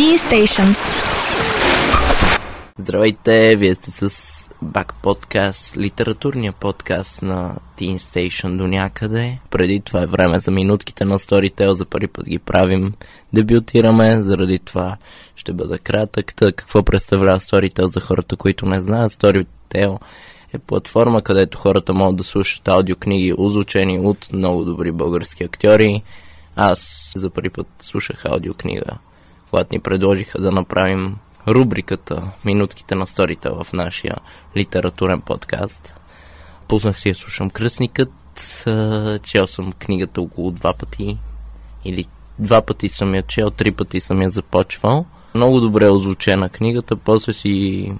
Teen Station. Здравейте, вие сте с Бак подкаст, литературния подкаст на Teen Station до някъде. Преди това е време за минутките на Storytel, за първи път ги правим. Дебютираме, заради това ще бъда кратък. Та, какво представлява Storytel за хората, които не знаят? Storytel е платформа, където хората могат да слушат аудиокниги, озвучени от много добри български актьори. Аз за първи път слушах аудиокнига, когато ни предложиха да направим рубриката Минутките на сторите в нашия литературен подкаст. Пуснах си я слушам Кръстникът, чел съм книгата около два пъти или два пъти съм я чел, три пъти съм я започвал. Много добре е озвучена книгата, после си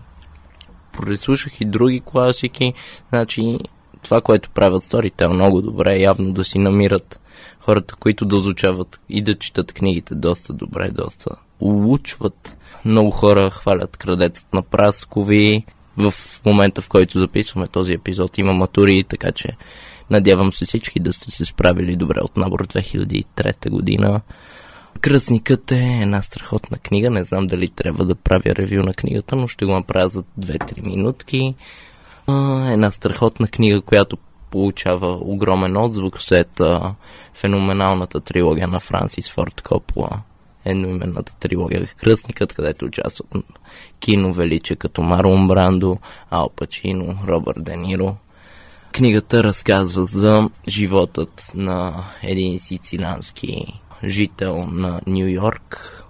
преслушах и други класики. Значи, това, което правят сторите е много добре, явно да си намират хората, които да озвучават и да четат книгите доста добре, доста улучват. Много хора хвалят крадецът на праскови. В момента, в който записваме този епизод, има матури, така че надявам се всички да сте се справили добре от набор 2003 година. Кръстникът е една страхотна книга. Не знам дали трябва да правя ревю на книгата, но ще го направя за 2-3 минутки. Една страхотна книга, която получава огромен отзвук след феноменалната трилогия на Франсис Форд Копола. Едноименната трилогия Кръстникът, където участват кино величе като Марлон Брандо, Ал Пачино, Робърт Де Ниро. Книгата разказва за животът на един сицилиански жител на Нью Йорк,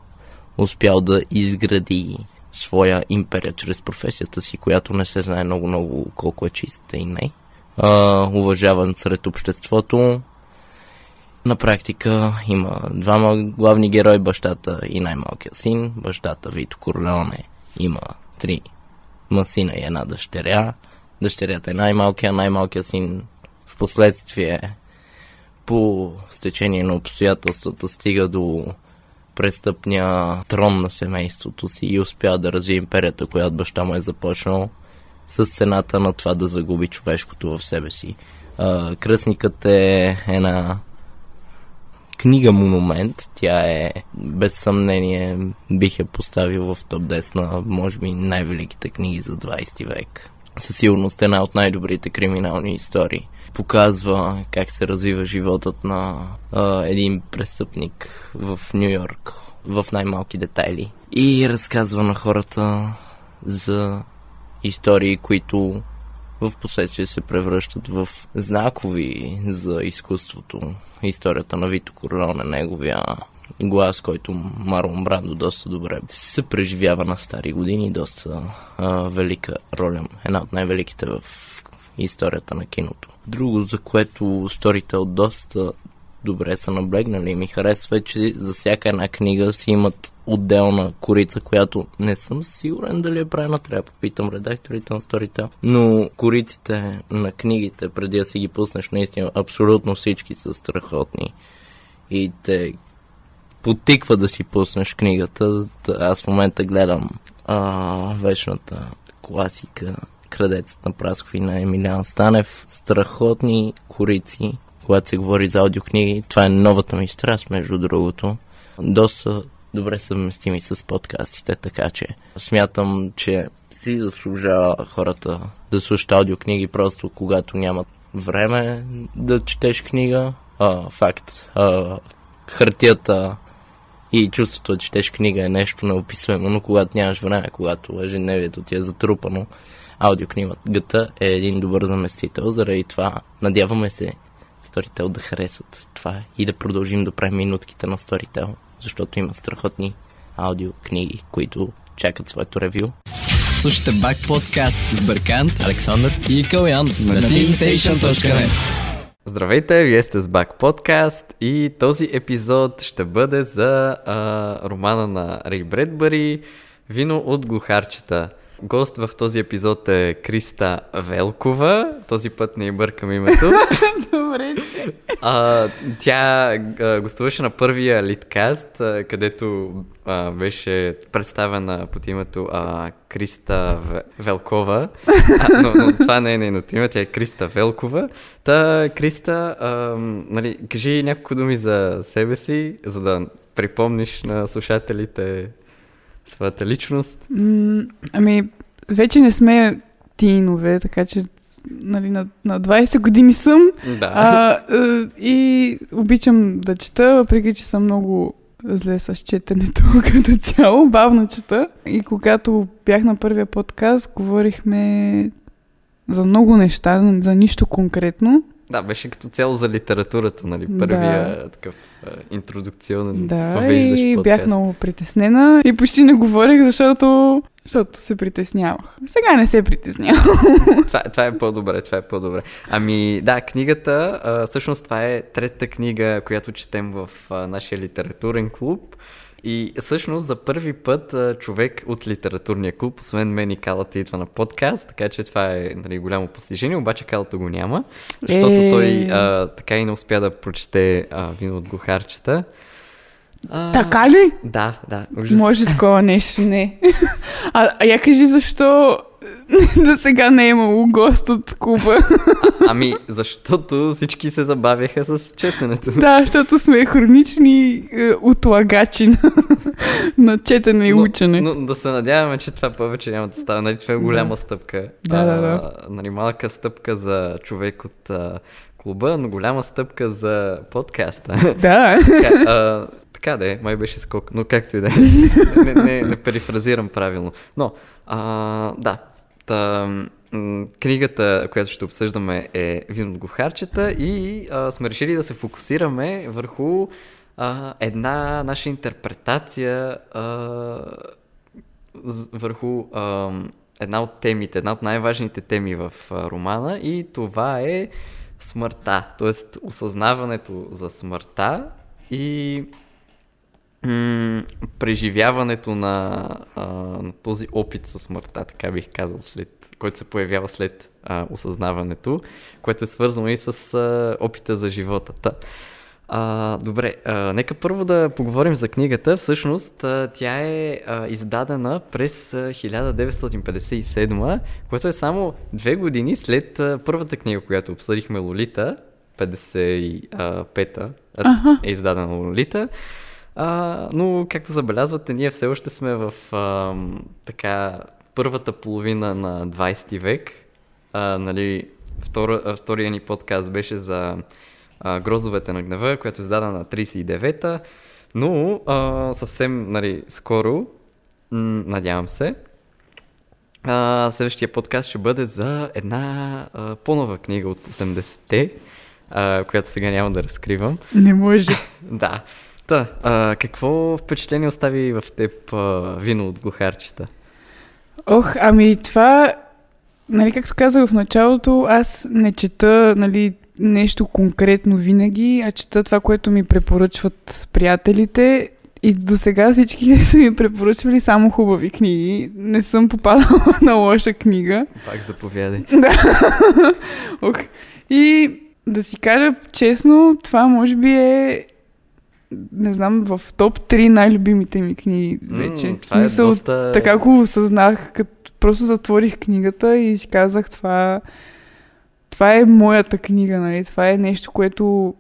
успял да изгради своя империя чрез професията си, която не се знае много-много колко е чиста и не. А, уважаван сред обществото. На практика има двама главни герои, бащата и най-малкият син. Бащата Вито Корлеоне има три масина и една дъщеря. Дъщерята е най-малкия, най-малкият син в последствие по стечение на обстоятелствата стига до престъпния трон на семейството си и успя да развие империята, която баща му е започнал с цената на това да загуби човешкото в себе си. Кръстникът е една книга монумент. Тя е без съмнение бих я поставил в топ 10 на може би най-великите книги за 20 век. Със сигурност една от най-добрите криминални истории показва как се развива животът на а, един престъпник в Нью Йорк в най-малки детайли. И разказва на хората за истории, които в последствие се превръщат в знакови за изкуството. Историята на Вито Корлеоне, неговия глас, който Марлон Брандо доста добре се преживява на стари години, доста а, велика роля, една от най-великите в историята на киното. Друго, за което Storytel доста добре са наблегнали и ми харесва че за всяка една книга си имат отделна корица, която не съм сигурен дали е правена, трябва да попитам редакторите на Storytel. Но кориците на книгите, преди да си ги пуснеш, наистина абсолютно всички са страхотни. И те потиква да си пуснеш книгата. Аз в момента гледам а, вечната класика Крадецът на Прасков на Емилиан Станев. Страхотни корици, когато се говори за аудиокниги. Това е новата ми страст, между другото. Доста добре съвместими с подкастите, така че смятам, че си заслужава хората да слушат аудиокниги просто когато нямат време да четеш книга. А, факт. А, хартията и чувството да четеш книга е нещо неописуемо, но когато нямаш време, когато ежедневието ти е затрупано, аудиокнигата е един добър заместител, заради това надяваме се Storytel да харесат това и да продължим да правим минутките на Storytel, защото има страхотни аудиокниги, които чакат своето ревю. Слушайте Бак подкаст с Бъркант, Александър и Калян на teamstation.net Здравейте, вие сте с Бак подкаст и този епизод ще бъде за а, романа на Рей Бредбъри Вино от глухарчета. Гост в този епизод е Криста Велкова. Този път не бъркам името. Добре, че. А, тя а, гостуваше на първия литкаст, а, където а, беше представена под името а, Криста Велкова. А, но, но това не е нейното име, тя е Криста Велкова. Та, Криста, а, нали, кажи няколко думи за себе си, за да припомниш на слушателите своята личност? М, ами, вече не сме тинове, така че нали, на, на 20 години съм. Да. А, а, и обичам да чета, въпреки че съм много зле с четенето като цяло, бавно чета. И когато бях на първия подкаст, говорихме за много неща, за нищо конкретно. Да, беше като цяло за литературата, нали? Да. Първия такъв а, интродукционен Да, и подкаст. бях много притеснена и почти не говорих, защото, защото се притеснявах. Сега не се притеснявам. това, това е по-добре, това е по-добре. Ами да, книгата, а, всъщност това е третата книга, която четем в а, нашия литературен клуб. И всъщност за първи път човек от литературния клуб, освен мен и Калата, идва на подкаст, така че това е нали, голямо постижение, обаче Калата го няма, защото Е. той а, така и не успя да прочете а, вино от глухарчета. А, Така ли? Да, да. Ужас. Може такова нещо, не. А, а я кажи защо до сега не е имало гост от клуба. Ами, защото всички се забавяха с четенето. да, защото сме хронични е, отлагачи на, на четене и учене. Но, да се надяваме, че това повече няма да става. Нали, това е голяма Да. стъпка. Да, да, да. А, нали, малка стъпка за човек от а, клуба, но голяма стъпка за подкаста. Да. така, а, така да е, май беше скок, но както и да е. не, не, не перифразирам правилно. Но, а, да, та, книгата, която ще обсъждаме е Вино от глухарчета и а, сме решили да се фокусираме върху а, една наша интерпретация а, върху а, една от темите, една от най-важните теми в а, романа и това е смъртта, т.е. осъзнаването за смъртта и м- преживяването на, а, на този опит със смъртта, така бих казал, след, който се появява след а, осъзнаването, което е свързано и с а, опита за живота. Та, а, добре, а, нека първо да поговорим за книгата. Всъщност, а, тя е а, издадена през а, 1957, което е само две години след а, първата книга, която обсъдихме Лолита, 55-та Аха. е издадена Лолита. А, но, както забелязвате, ние все още сме в а, така първата половина на 20 век. А, нали, втора, втория ни подкаст беше за а, Грозовете на гнева, която е издадена на 39-та. Но а, съвсем нали, скоро, надявам се, а, следващия подкаст ще бъде за една а, по-нова книга от 80-те, а, която сега няма да разкривам. Не може. Да. Та, а, какво впечатление остави в теб а, вино от глухарчета? Ох, ами това, нали, както казах в началото, аз не чета, нали, нещо конкретно винаги, а чета това, което ми препоръчват приятелите. И до сега всички са ми препоръчвали само хубави книги. Не съм попадала на лоша книга. Пак заповядай. Ох. И да си кажа честно, това може би е не знам, в топ 3 най-любимите ми книги вече. М, това е Мисъл, доста... Така го осъзнах, като просто затворих книгата и си казах това, това е моята книга, нали? Това е нещо, което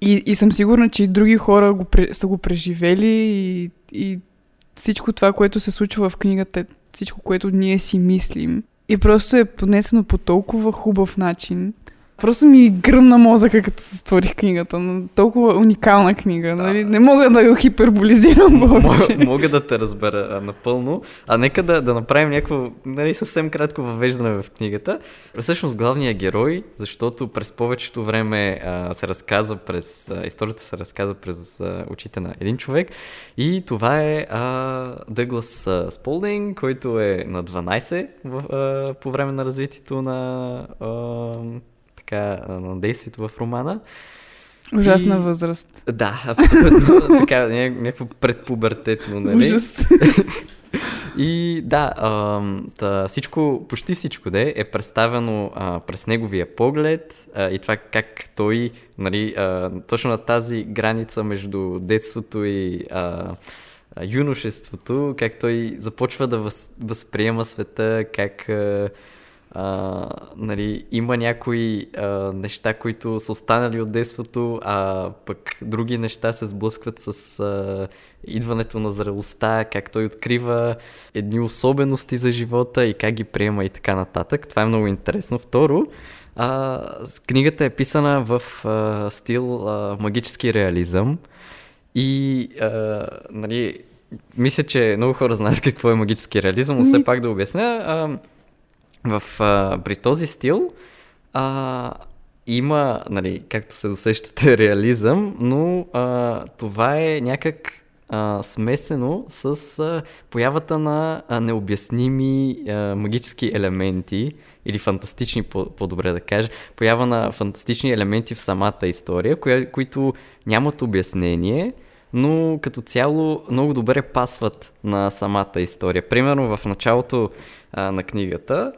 и, и съм сигурна, че и други хора го, са го преживели и, и всичко това, което се случва в книгата, всичко, което ние си мислим. И просто е поднесено по толкова хубав начин. Просто ми гръмна мозъка, като се створих книгата. Но толкова уникална книга. Нали? Не мога да го хиперболизирам повече. Мога, мога да те разбера а, напълно. А нека да, да направим някакво нали, съвсем кратко въвеждане в книгата. Всъщност главният герой, защото през повечето време а, се разказва през... А, историята се разказва през а, очите на един човек. И това е а, Дъглас а, Сполдинг, който е на 12 в, а, по време на развитието на... А, така, на действието в романа. Ужасна И- възраст. Да, абсолютно. така, ня- някакво предпубертетно, нали? Ужас. И да, ам, та, всичко, почти всичко де е представено а, през неговия поглед а, и това как той, нали, а, точно на тази граница между детството и а, а, юношеството, как той започва да въз, възприема света, как а, а, нали, има някои а, неща, които са останали от детството, а пък други неща се сблъскват с а, идването на зрелостта, как той открива едни особености за живота и как ги приема и така нататък. Това е много интересно. Второ, а, книгата е писана в а, стил а, магически реализъм и а, нали, мисля, че много хора знаят какво е магически реализъм, но все пак да обясня. А, в, а, при този стил а, има, нали, както се досещате, реализъм, но а, това е някак а, смесено с а, появата на а, необясними а, магически елементи или фантастични, по- по-добре да кажа, поява на фантастични елементи в самата история, коя, които нямат обяснение, но като цяло много добре пасват на самата история. Примерно в началото а, на книгата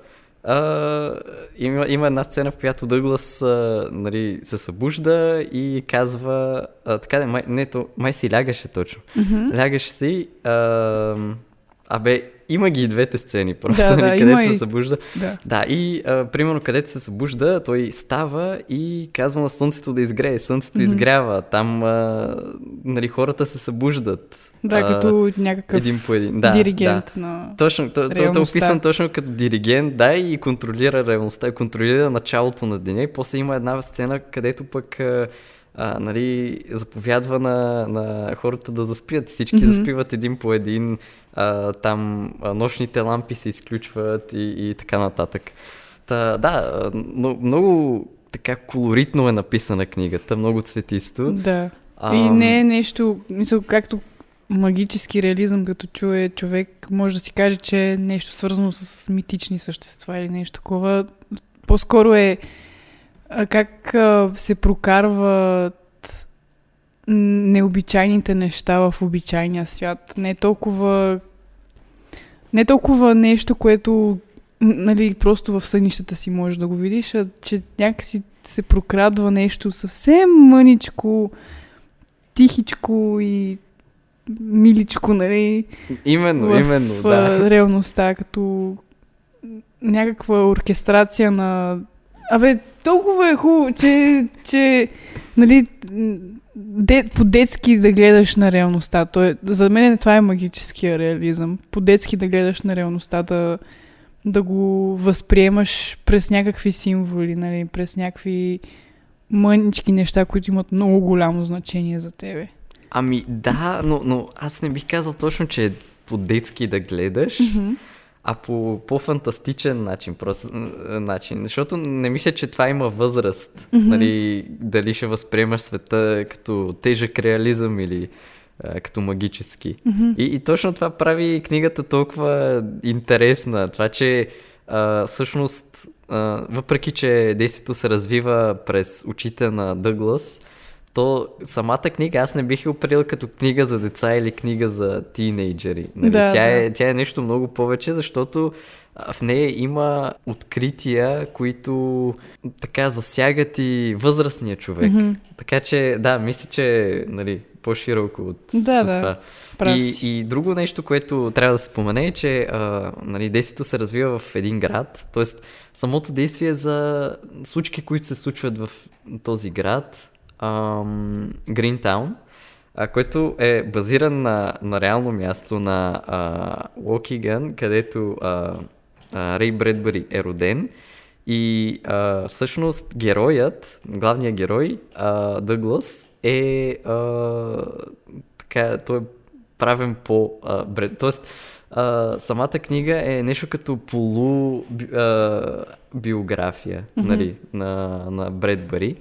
а, има, има една сцена, в която Дъглас а, нали, се събужда и казва, а, така май, не, то, май си лягаше точно. Mm-hmm. Лягаше си, а, абе, има ги и двете сцени, просто, Да, да, нали, където има се и- събужда. Да. Да, и а, примерно където се събужда, той става и казва на слънцето да изгрее. Слънцето mm-hmm. изгрява, там а, нали, хората се събуждат. Да, а, като някакъв един по един. Да, диригент на... Точно, то, то, то е описан точно като диригент, да, и контролира реалността, контролира началото на деня и после има една сцена, където пък а, а, нали, заповядва на, на хората да заспят. Всички mm-hmm. заспиват един по един, а, там а, нощните лампи се изключват и, и така нататък. Та, да, но, много така колоритно е написана книгата, много цветисто. Да. Ам. И не е нещо, мисъл, както магически реализъм, като чуе човек, може да си каже, че е нещо свързано с митични същества или нещо такова. По-скоро е а, как а, се прокарват необичайните неща в обичайния свят. Не толкова не толкова нещо, което нали, просто в сънищата си можеш да го видиш, а че някакси се прокрадва нещо съвсем мъничко, тихичко и миличко, нали, Именно, в именно, да. реалността, като някаква оркестрация на... Абе, толкова е хубаво, че, че нали, де, по-детски да гледаш на реалността. То е, за мен това е магическия реализъм. По-детски да гледаш на реалността, да, да го възприемаш през някакви символи, нали, през някакви мънички неща, които имат много голямо значение за тебе. Ами да, но, но аз не бих казал точно, че е по-детски да гледаш, а по по-фантастичен начин, просто начин. Защото не мисля, че това има възраст. Нали, дали ще възприемаш света като тежък реализъм или а, като магически. И, и точно това прави книгата толкова интересна. Това, че а, всъщност, а, въпреки, че действието се развива през очите на Дъглас, то самата книга аз не бих я определил като книга за деца или книга за тинейджери. Нали? Да, тя, да. Е, тя е нещо много повече, защото в нея има открития, които така засягат и възрастния човек. Мгм. Така че, да, мисля, че нали, по-широко от, Да, от да. това. Прав И, и друго нещо, което трябва да се спомене е, че а, нали, действието се развива в един град, т.е. самото действие за случки, които се случват в този град, ам, Гринтаун, а, който е базиран на, на реално място на а, Локиган, където а, а, Рей Бредбъри е роден. И а, всъщност героят, главният герой, а, Дъглас, е а, така, той е правен по а, бред. Тоест, а, самата книга е нещо като полу би- а, биография нали, на, на Бредбъри.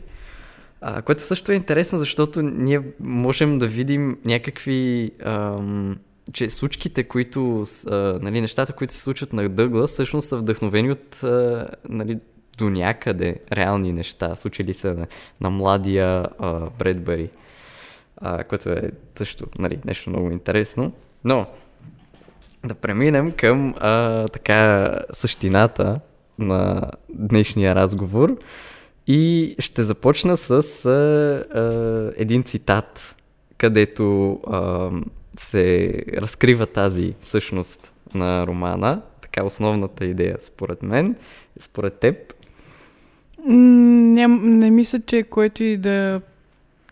А, което също е интересно, защото ние можем да видим някакви. Ам, че случките, които. А, нали, нещата, които се случват на Дъглас, всъщност са вдъхновени от. А, нали, до някъде реални неща, случили се на, на младия а, Бредбъри, а, което е също нали, нещо много интересно. Но да преминем към а, така същината на днешния разговор и ще започна с а, а, един цитат, където а, се разкрива тази същност на романа. Така основната идея, според мен. Според теб, Не, не мисля, че който и да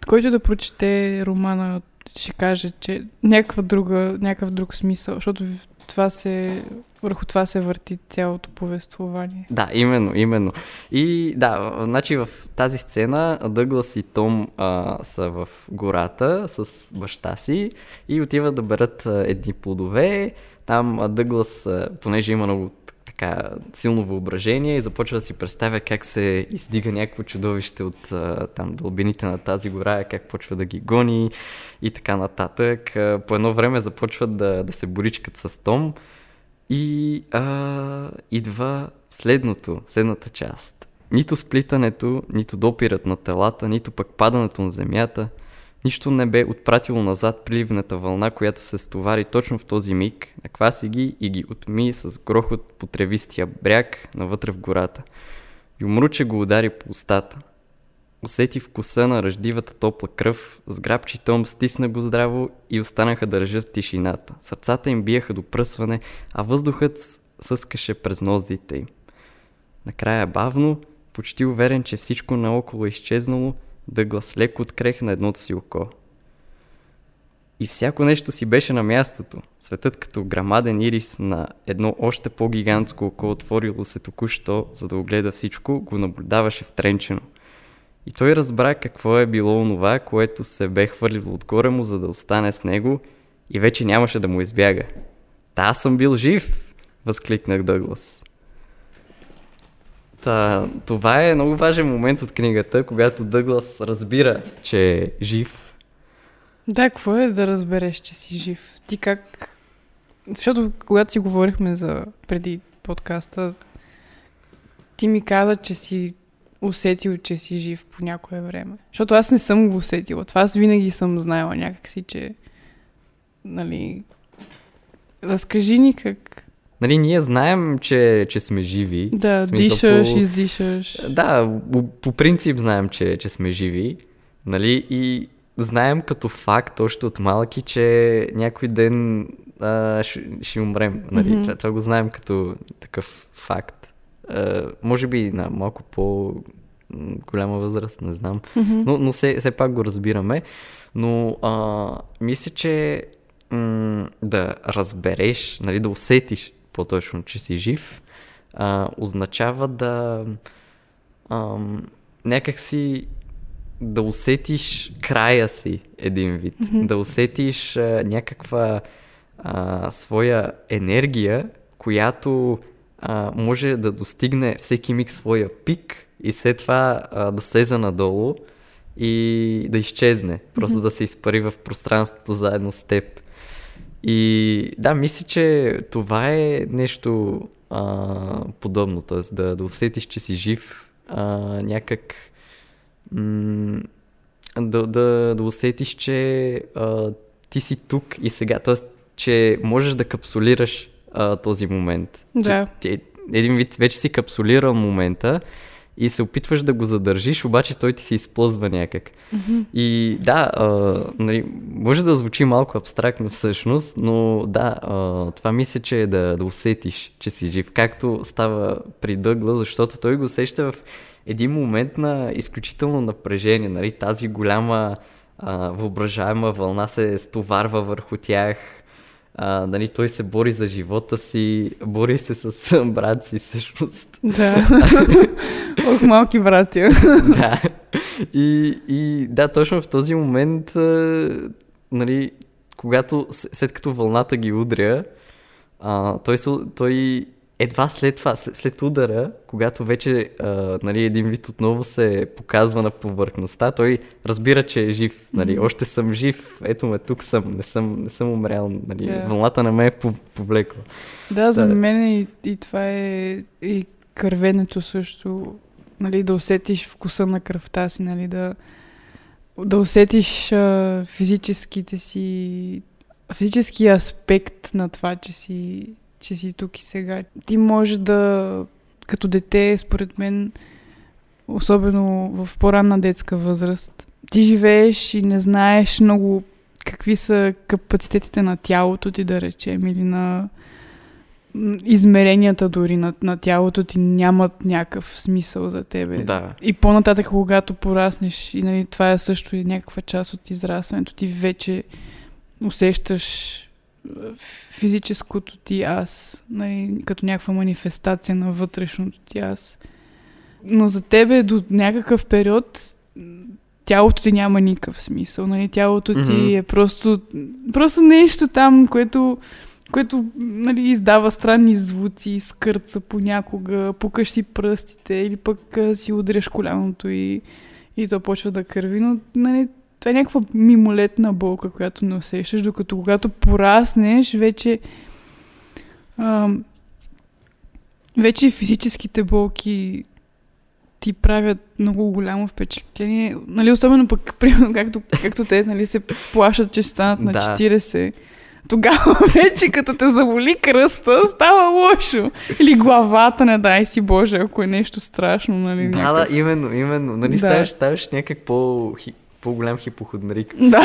който да прочете романа ще каже, че някаква друга, някакъв друг смисъл, защото това се, върху това се върти цялото повествование. Да, именно, именно. И да, значи в тази сцена Дъглас и Том а, са в гората с баща си и отиват да берат а, едни плодове. Там а, Дъглас, а, понеже има много така силно въображение и започва да си представя как се издига някакво чудовище от там дълбините на тази гора, как почва да ги гони и така нататък. По едно време започват да, да се боричкат с Том. И а, идва следното, следната част. Нито сплитането, нито допирът на телата, нито пък падането на земята, нищо не бе отпратило назад приливната вълна, която се стовари точно в този миг, накваси ги и ги отми с грохот по тревистия бряг навътре в гората. Юмруче го удари по устата. Усети вкуса на ръждивата топла кръв, сграбчи Том стисна го здраво и останаха да режат в тишината. Сърцата им биеха до пръсване, а въздухът съскаше през ноздите им. Накрая бавно, почти уверен, че всичко наоколо е изчезнало, Дъглас леко открехна едното си око. И всяко нещо си беше на мястото. Светът като грамаден ирис на едно още по-гигантско око, отворило се току-що, за да огледа всичко, го наблюдаваше втренчено. И той разбра какво е било онова, което се бе хвърлило отгоре му, за да остане с него и вече нямаше да му избяга. Та аз съм бил жив! Възкликнах Дъглас. Та, това е много важен момент от книгата, когато Дъглас разбира, че е жив. Да, какво е да разбереш, че си жив? Ти как... Защото когато си говорихме за преди подкаста, ти ми каза, че си усетил, че си жив по някое време. Защото аз не съм го усетила. Това аз винаги съм знаела някакси, че... Нали... Разкажи ни как... Нали, ние знаем, че, че сме живи. Да, смисъл дишаш, по- издишаш. Да, по, принцип знаем, че, че сме живи. Нали? И знаем като факт, още от малки, че някой ден а, ще, ще умрем. Нали? Мгм. Това, това го знаем като такъв факт. А, може би на малко по голяма възраст, не знам. Мгм. Но, но все, все пак го разбираме. Но а, мисля, че м- да разбереш, нали, да усетиш по-точно, че си жив, а, означава да ам, някак си да усетиш края си един вид. Да усетиш а, някаква а, своя енергия, която а, може да достигне всеки миг своя пик и след това а, да слезе надолу и да изчезне. Просто да се изпари в пространството заедно с теб. И да, мисля, че това е нещо а, подобно, т.е. Да, да усетиш, че си жив, а, някак м- да, да, да усетиш, че а, ти си тук и сега, т.е. че можеш да капсулираш а, този момент. Да. Че, че един вид вече си капсулирал момента и се опитваш да го задържиш, обаче той ти се изплъзва някак. Мгм. И да, а, нали, може да звучи малко абстрактно всъщност, но да, а, това мисля, че е да, да усетиш, че си жив, както става при Дъгла, защото той го усеща в един момент на изключително напрежение, нали, тази голяма а, въображаема вълна се стоварва върху тях, а, нали, той се бори за живота си, бори се с брат си всъщност. Да. Ох, малки братя. да. И, и да, точно в този момент, а, нали, когато, след като вълната ги удря, а, той, той едва след това, след, след удара, когато вече а, нали, един вид отново се показва на повърхността, той разбира, че е жив. Нали, още съм жив, ето ме, тук съм, не съм, не съм умрял. Нали, Да. Вълната на ме е пов- повлекла. Да, за Да. мен и, и това е и кървенето също, нали, да усетиш вкуса на кръвта си, нали, да, да усетиш а, физическите си, физически аспект на това, че си, че си тук и сега. Ти може да, като дете, според мен, особено в по-ранна детска възраст, ти живееш и не знаеш много какви са капацитетите на тялото ти, да речем, или на измеренията дори на, на тялото ти нямат някакъв смисъл за тебе. Да. И по-нататък, когато пораснеш, и нали, това е също и някаква част от израстването, ти вече усещаш физическото ти аз, нали, като някаква манифестация на вътрешното ти аз. Но за тебе до някакъв период тялото ти няма никакъв смисъл. Нали? Тялото ти Мгм. е просто, просто нещо там, което, което нали, издава странни звуци, скърца понякога, пукаш си пръстите или пък си удряш коляното и, и то почва да кърви. Но нали, това е някаква мимолетна болка, която не усещаш, докато когато пораснеш, вече ам, вече физическите болки ти правят много голямо впечатление. Нали, особено пък, примерно, както, както те нали, се плашат, че станат на Да. 40. Тогава вече, като те заболи кръста, става лошо. Или главата, не дай си Боже, ако е нещо страшно. Нали, Да, някакъв... да, именно, именно. Нали, Да. ставаш, ставаш някак по, по-голям хипоходнарик. да.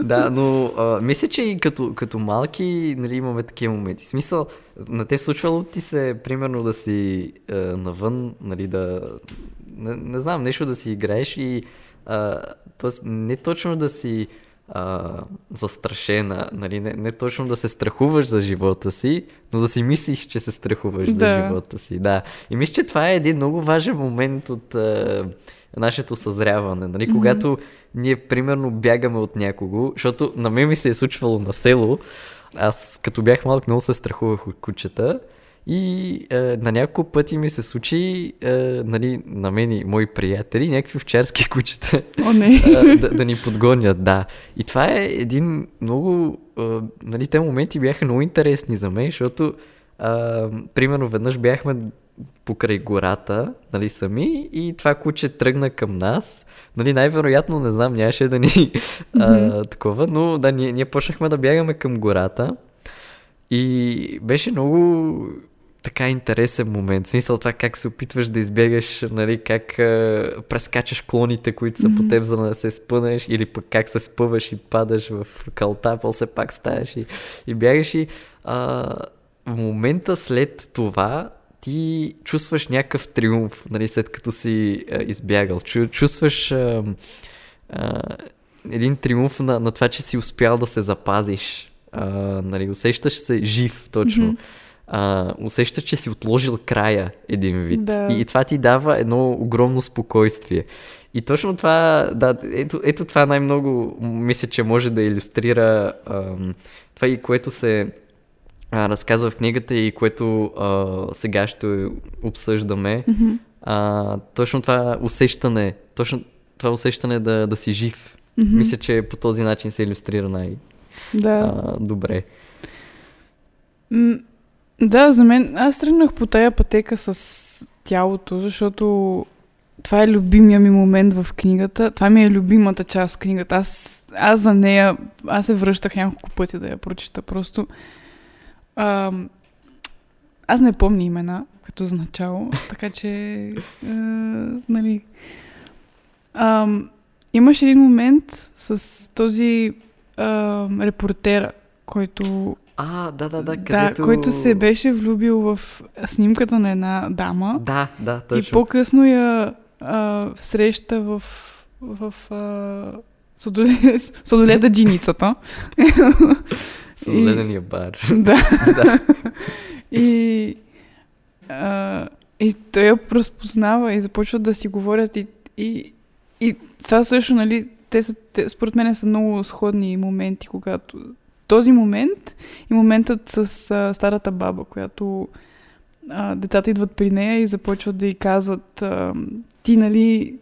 да, но а, мисля, че и като, като малки нали, имаме такива моменти. В Смисъл, на те случвало ти се, примерно, да си а, навън, нали, да... Не, не знам, нещо да си играеш и... А, тоест, не точно да си а, застрашена, нали, не, не точно да се страхуваш за живота си, но да си мислиш, че се страхуваш за Да. живота си. Да. И мисля, че това е един много важен момент от а, нашето съзряване. Нали? Мгм. Когато ние, примерно, бягаме от някого, защото на мен ми се е случвало на село, аз като бях малък много се страхувах от кучета и е, на няколко пъти ми се случи е, нали, на мен и мои приятели някакви овчарски кучета О, не. а, да, да ни подгонят, да. И това е един много... А, нали, те моменти бяха много интересни за мен, защото а, примерно веднъж бяхме покрай гората, нали, сами и това куче тръгна към нас. Нали, най-вероятно, не знам, нямаше да ни а, такова, но да, ние, ние почнахме да бягаме към гората и беше много така интересен момент. В смисъл това как се опитваш да избегаш, нали, как а, прескачаш клоните, които са по теб, за да не се спънеш, или пък как се спъваш и падаш в калта, после пак ставаш и, и бягаш и а, в момента след това ти чувстваш някакъв триумф, нали, след като си а, избягал. Чу, чувстваш а, а, един триумф на, на това, че си успял да се запазиш. А, нали, усещаш се жив, точно. Мгм. А, усещаш, че си отложил края един вид. Да. И, и това ти дава едно огромно спокойствие. И точно това, да, ето, ето това най-много мисля, че може да иллюстрира ам, това и което се а, разказва в книгата и което а, сега ще обсъждаме. Мгм. А, точно това усещане, точно това усещане да, да си жив. Мгм. Мисля, че по този начин се иллюстрира Да. най-добре. М, Да, за мен, аз тръгнах по тая пътека с тялото, защото това е любимия ми момент в книгата. Това ми е любимата част от книгата. Аз, аз за нея, аз се връщах няколко пъти да я прочита. Просто ам, аз не помня имена, като за начало, така че, е, нали, ам, имаше един момент с този ам, репортера, който А, да, да, да, да, където... който се беше влюбил в снимката на една дама Да, да, и точно. по-късно я а, среща в, в а, Содоле, Содоледа джиницата. Съдедения бар. да. И, а, и той я разпознава и започват да си говорят и, и, и това също, нали, те са, те, според мен са много сходни моменти, когато този момент и моментът с а, старата баба, която а, децата идват при нея и започват да й казват а, ти, нали,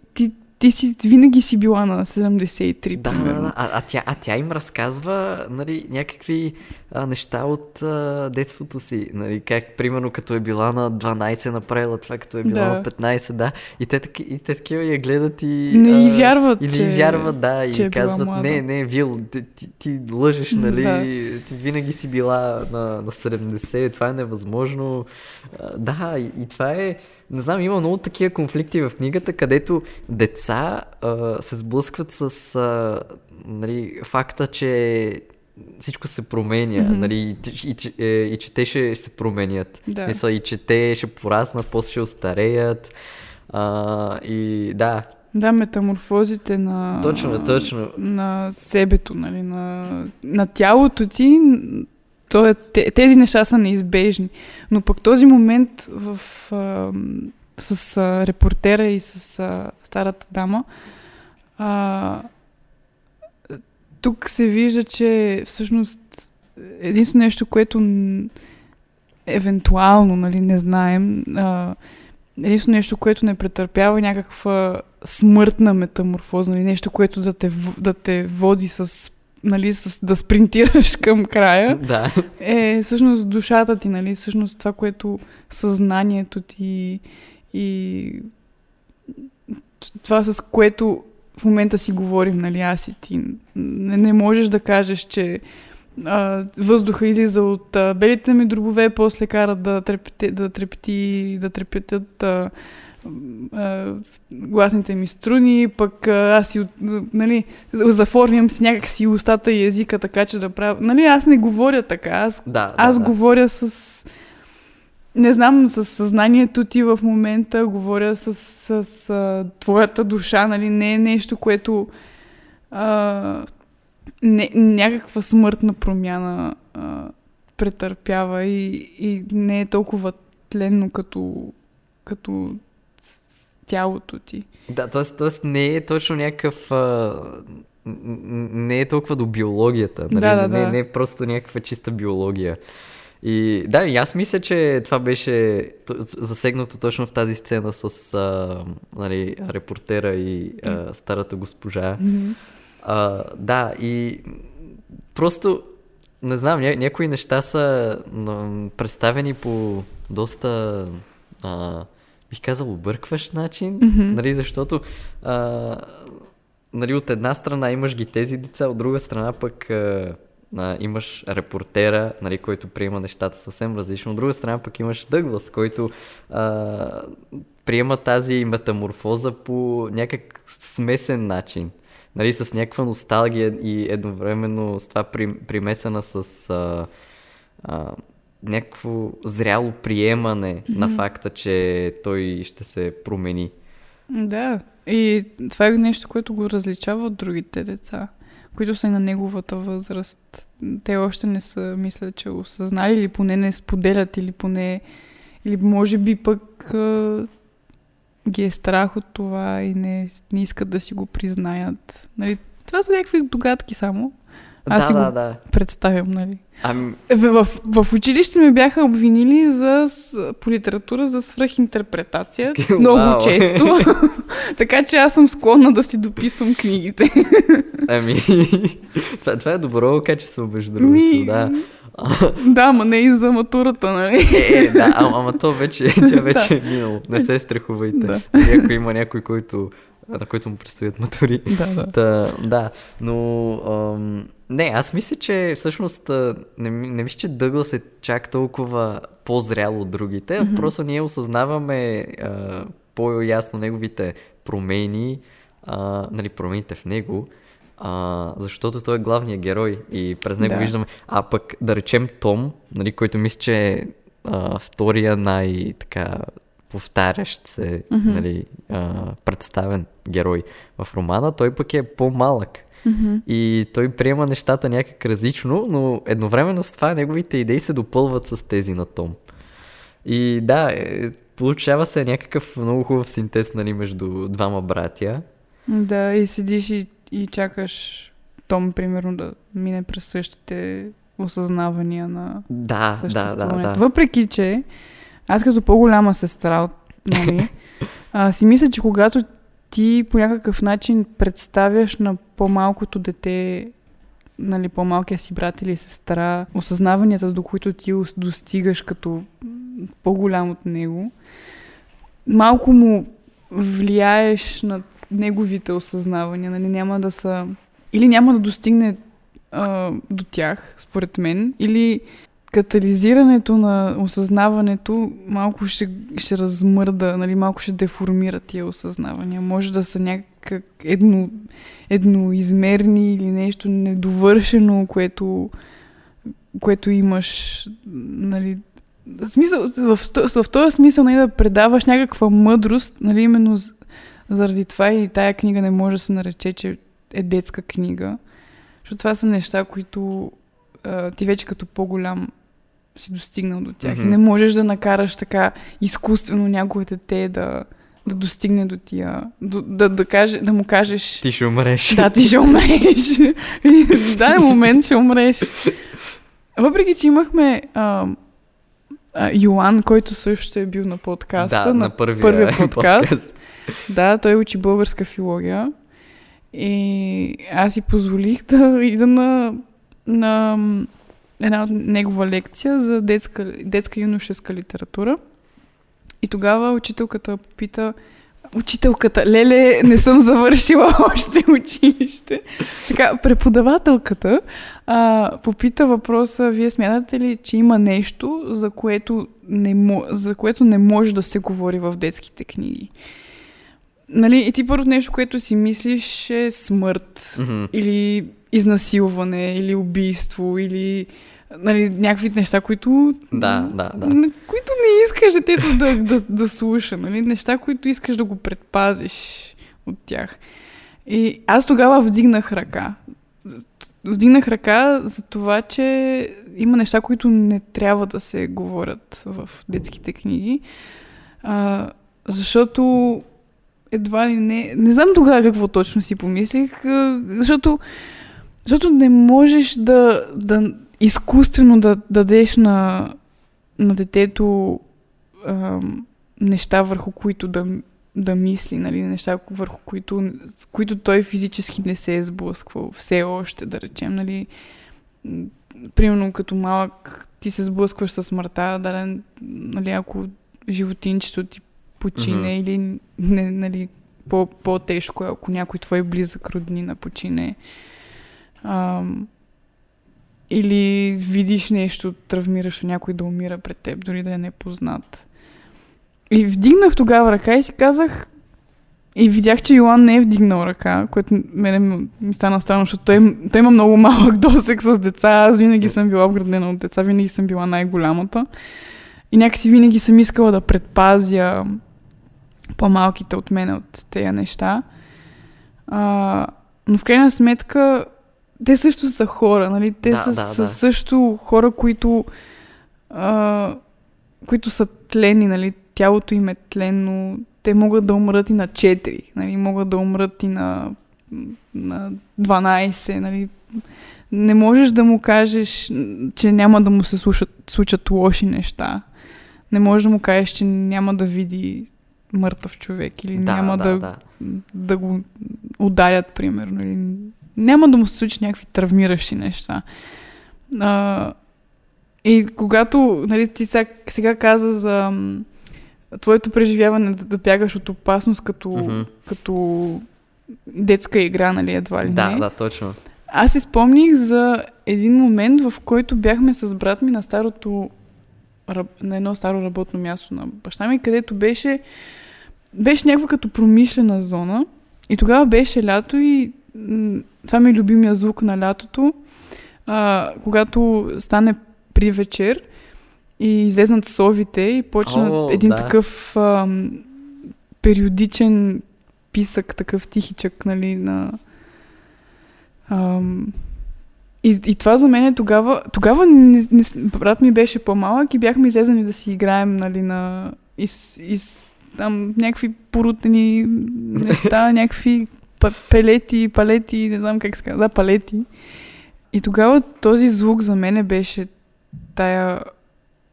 ти, си, винаги си била на 73, Да, да, примерно. да. А, а, тя, а тя им разказва нали, някакви а, неща от а, детството си. Нали, как, примерно, като е била на 12, направила това, като е била Да. на 15, да. И те, и те такива я гледат и... Не а, вярват, И не че- вярват, да. че И е казват, не, не, Вил, ти, ти, ти лъжеш, нали? Да. Ти винаги си била на, на 70, това е невъзможно. А, да, и, и това е... Не знам, има много такива конфликти в книгата, където деца а, се сблъскват с а, нали, факта, че всичко се променя, Мгм. нали, и, и, и, е, и че те ще се променят. Да. Мисля, и че те ще пораснат, после ще остареят. А, и да, Да, метаморфозите на... точно, точно. на себето, нали, на, на тялото ти, то е, те, тези неща са неизбежни. Но пък този момент в, а, с а, репортера и с а, старата дама, а, тук се вижда, че всъщност единствено нещо, което евентуално, нали, не знаем, а, единствено нещо, което не претърпява някаква смъртна метаморфоза, нали, нещо, което да те, да те води с, нали, с, да спринтираш към края, Да, е всъщност душата ти, нали, всъщност това, което съзнанието ти и това, с което в момента си говорим, нали, аз и ти. Не, не можеш да кажеш, че а, въздуха излиза от а, белите ми дробове, после кара да, трепете, да трепети, да трепетят а, а, гласните ми струни, пък а, аз си, нали, заформям си някак си устата и езика, така че да правя... Нали, аз не говоря така, аз да. аз да, да. говоря с... Не знам, с съзнанието ти в момента, говоря с, с, с а, твоята душа, нали? Не е нещо, което... А, не, някаква смъртна промяна а, претърпява и, и не е толкова тленно като, като тялото ти. Да, т.е. т.е. не е точно някакъв... А, не е толкова до биологията. Нали? Да, да, не, да. не е просто някаква чиста биология. И да, и аз мисля, че това беше засегнато точно в тази сцена с а, нали, репортера и а, старата госпожа. А, да, и просто, не знам, ня- някои неща са представени по доста, а, бих казал, объркващ начин, Мгм. нали, защото а, нали, от една страна имаш ги тези деца, от друга страна пък а, а, имаш репортера, нали, който приема нещата съвсем различно, от друга страна пък имаш Дъглас, който а, приема тази метаморфоза по някак смесен начин. Нали, с някаква носталгия и едновременно с това при, примесена с а, а, някакво зряло приемане mm-hmm. на факта, че той ще се промени. Да, и това е нещо, което го различава от другите деца, които са на неговата възраст. Те още не са, мисля, че осъзнали или поне не споделят, или поне, или може би пък а, ги е страх от това и не, не искат да си го признаят. Нали? Това са някакви догадки само. Аз да, си да, го да. представям, нали? Ами, Е, В, в, в училище ме бяха обвинили за, по литература за свръхинтерпретация много Вау. често. така че аз съм склонна да си дописвам книгите. ами това, това е добро качество, между другото, Ми, да. да, ма не и за матурата, нали? Е, да, ама, ама то вече, тя вече е минало. Не се страхувайте. Да. Ако има някой, който, на който му предстоят матури. да, да. Та, да, но ам, не, аз мисля, че всъщност не, не мисля, че Дъглас е чак толкова по-зрял от другите, mm-hmm. просто ние осъзнаваме а, по-ясно неговите промени, а, нали, промените в него, а, защото той е главният герой и през него Да. виждаме, а пък да речем Том, нали, който мисля, че е а, втория най-така повтарящ се, Мгм. нали, а, представен герой в романа, той пък е по-малък. Мгм. И той приема нещата някак различно, но едновременно с това неговите идеи се допълват с тези на Том. И да, е, получава се някакъв много хубав синтез нали, между двама братя. Да, и седиш и, и чакаш Том, примерно, да мине през същите осъзнавания на Да, да, да, съществуването. да. Въпреки, че аз като по-голяма сестра, от- нали, а, си мисля, че когато ти по някакъв начин представяш на по-малкото дете, нали, по-малкия си брат или сестра, осъзнаванията, до които ти достигаш като по-голям от него, малко му влияеш на неговите осъзнавания, нали, няма да са... Или няма да достигне а, до тях, според мен, или катализирането на осъзнаването малко ще, ще размърда, нали, малко ще деформира тия осъзнавания. Може да са някак едно, едноизмерни или нещо недовършено, което, което имаш, нали, смисъл, в, в, този смисъл нали, да предаваш някаква мъдрост, нали, именно заради това и тая книга не може да се нарече, че е детска книга. Защото това са неща, които а, ти вече като по-голям си достигнал до тях. Mm-hmm. И не можеш да накараш така изкуствено някое дете да, да достигне до тия. Да, да, да, каже, да му кажеш... Ти ще умреш. Да, ти ще умреш. в даден момент ще умреш. Въпреки, че имахме а, а, Йоан, който също е бил на подкаста. Да, на, на първия, първия подкаст. подкаст. Да, той учи българска филология. И аз си позволих да ида на, на една негова лекция за детска, детска юношеска литература. И тогава учителката попита, учителката, леле, не съм завършила още училище. Така, преподавателката а, попита въпроса, вие смятате ли, че има нещо, за което не, за което не може да се говори в детските книги? Нали, и ти първо нещо, което си мислиш е смърт, Мгм. или изнасилване, или убийство, или нали, някакви неща, които... Да, да, да. които не искаш детето да, да, да слуша, нали? Неща, които искаш да го предпазиш от тях. И аз тогава вдигнах ръка. Вдигнах ръка за това, че има неща, които не трябва да се говорят в детските книги. А, защото едва ли не... Не знам тогава какво точно си помислих, защото, защото не можеш да, да изкуствено да дадеш на, на детето ам, неща, върху които да, да мисли, нали? неща, върху които, които той физически не се е сблъсквал все още, да речем. Нали? Примерно като малък ти се сблъскваш с смъртта, даден, нали, ако животинчето ти почине Мгм. или не, нали, по, по-тежко, е, ако някой твой близък роднина почине. Ам, или видиш нещо травмиращо, някой да умира пред теб, дори да е непознат. И вдигнах тогава ръка и си казах, и видях, че Йоан не е вдигнал ръка, което мене ми- стана странно, защото той, той има много малък досек с деца. Аз винаги съм била обградена от деца, винаги съм била най-голямата. И някакси винаги съм искала да предпазя по-малките от мен от тези неща. А, но в крайна сметка те също са хора, нали? Те Да, са, да, са да. също хора, които, а, които са тлени, нали? Тялото им е тленно. Те могат да умрат и на 4, нали? Могат да умрат и на, на 12, нали? Не можеш да му кажеш, че няма да му се случат, случат лоши неща. Не можеш да му кажеш, че няма да види мъртъв човек или Да, няма да, да, да. да го ударят, примерно. Или... Няма да му се случи някакви травмиращи неща. А, и когато, нали, ти сега, сега каза за твоето преживяване да, да бягаш от опасност като, Мгм. като детска игра, нали, едва ли Да, не. да, точно. Аз си спомних за един момент, в който бяхме с брат ми на старото на едно старо работно място на баща ми, където беше беше някаква като промишлена зона и тогава беше лято и това ми е любимия звук на лятото, а, когато стане при вечер и излезнат совите и почна О, един да. такъв ам, периодичен писък, такъв тихичък, нали, на... Ам, и, и това за мен е тогава... Тогава не, не, брат ми беше по-малък и бяхме излезани да си играем, нали, на... И, с- и с- там някакви порутени неща, някакви па- пелети, палети, не знам как се казва, да, палети. И тогава този звук за мене беше тая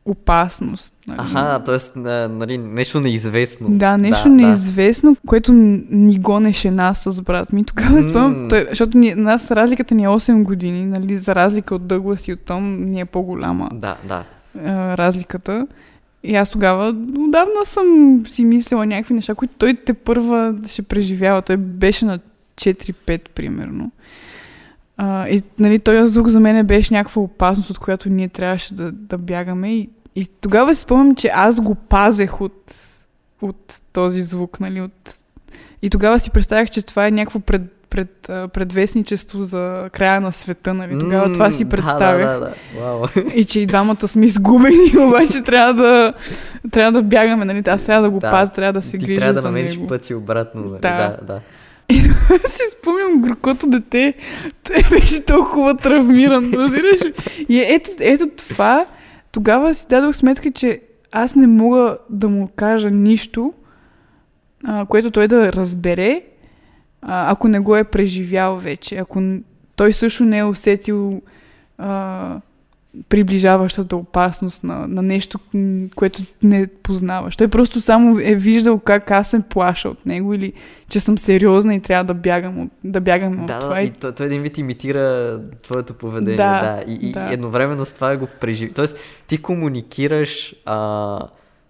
опасност. Нали? Аха, т.е. нали, нещо неизвестно. Да, нещо да, неизвестно, което н- ни гонеше нас с брат ми. Тогава спомням, той, защото ни, нас разликата ни е 8 години, нали, за разлика от Дъглас и от Том, ни е по-голяма Да, да. а, разликата. И аз тогава отдавна съм си мислила някакви неща, които той те първа ще преживява. Той беше на 4-5 примерно. А, и нали, този звук за мен беше някаква опасност, от която ние трябваше да, да бягаме. И, и тогава си спомням, че аз го пазех от, от този звук. Нали, от... И тогава си представях, че това е някакво пред, пред, предвестничество за края на света. Нали. Тогава това си представях. Да, да, да. Вау. И че и двамата сме изгубени, обаче трябва да, трябва да бягаме. Нали. Аз трябва да го Да. пазя, трябва да се Ти грижа трябва да за намериш него. пъти обратно. нали? Да. да, да. си спомням горкото дете, той беше толкова травмиран, разбираш? И ето, ето това, тогава си дадох сметка, че аз не мога да му кажа нищо, а, което той да разбере, а, ако не го е преживял вече. Ако той също не е усетил а, приближаващата опасност на, на нещо, което не познаваш. Той просто само е виждал как аз се плаша от него или че съм сериозна и трябва да бягам от, да бягам от Да, това. да, И- и той, той един вид имитира твоето поведение, Да, да. И, и да. едновременно с това го преживи. Тоест, ти комуникираш а,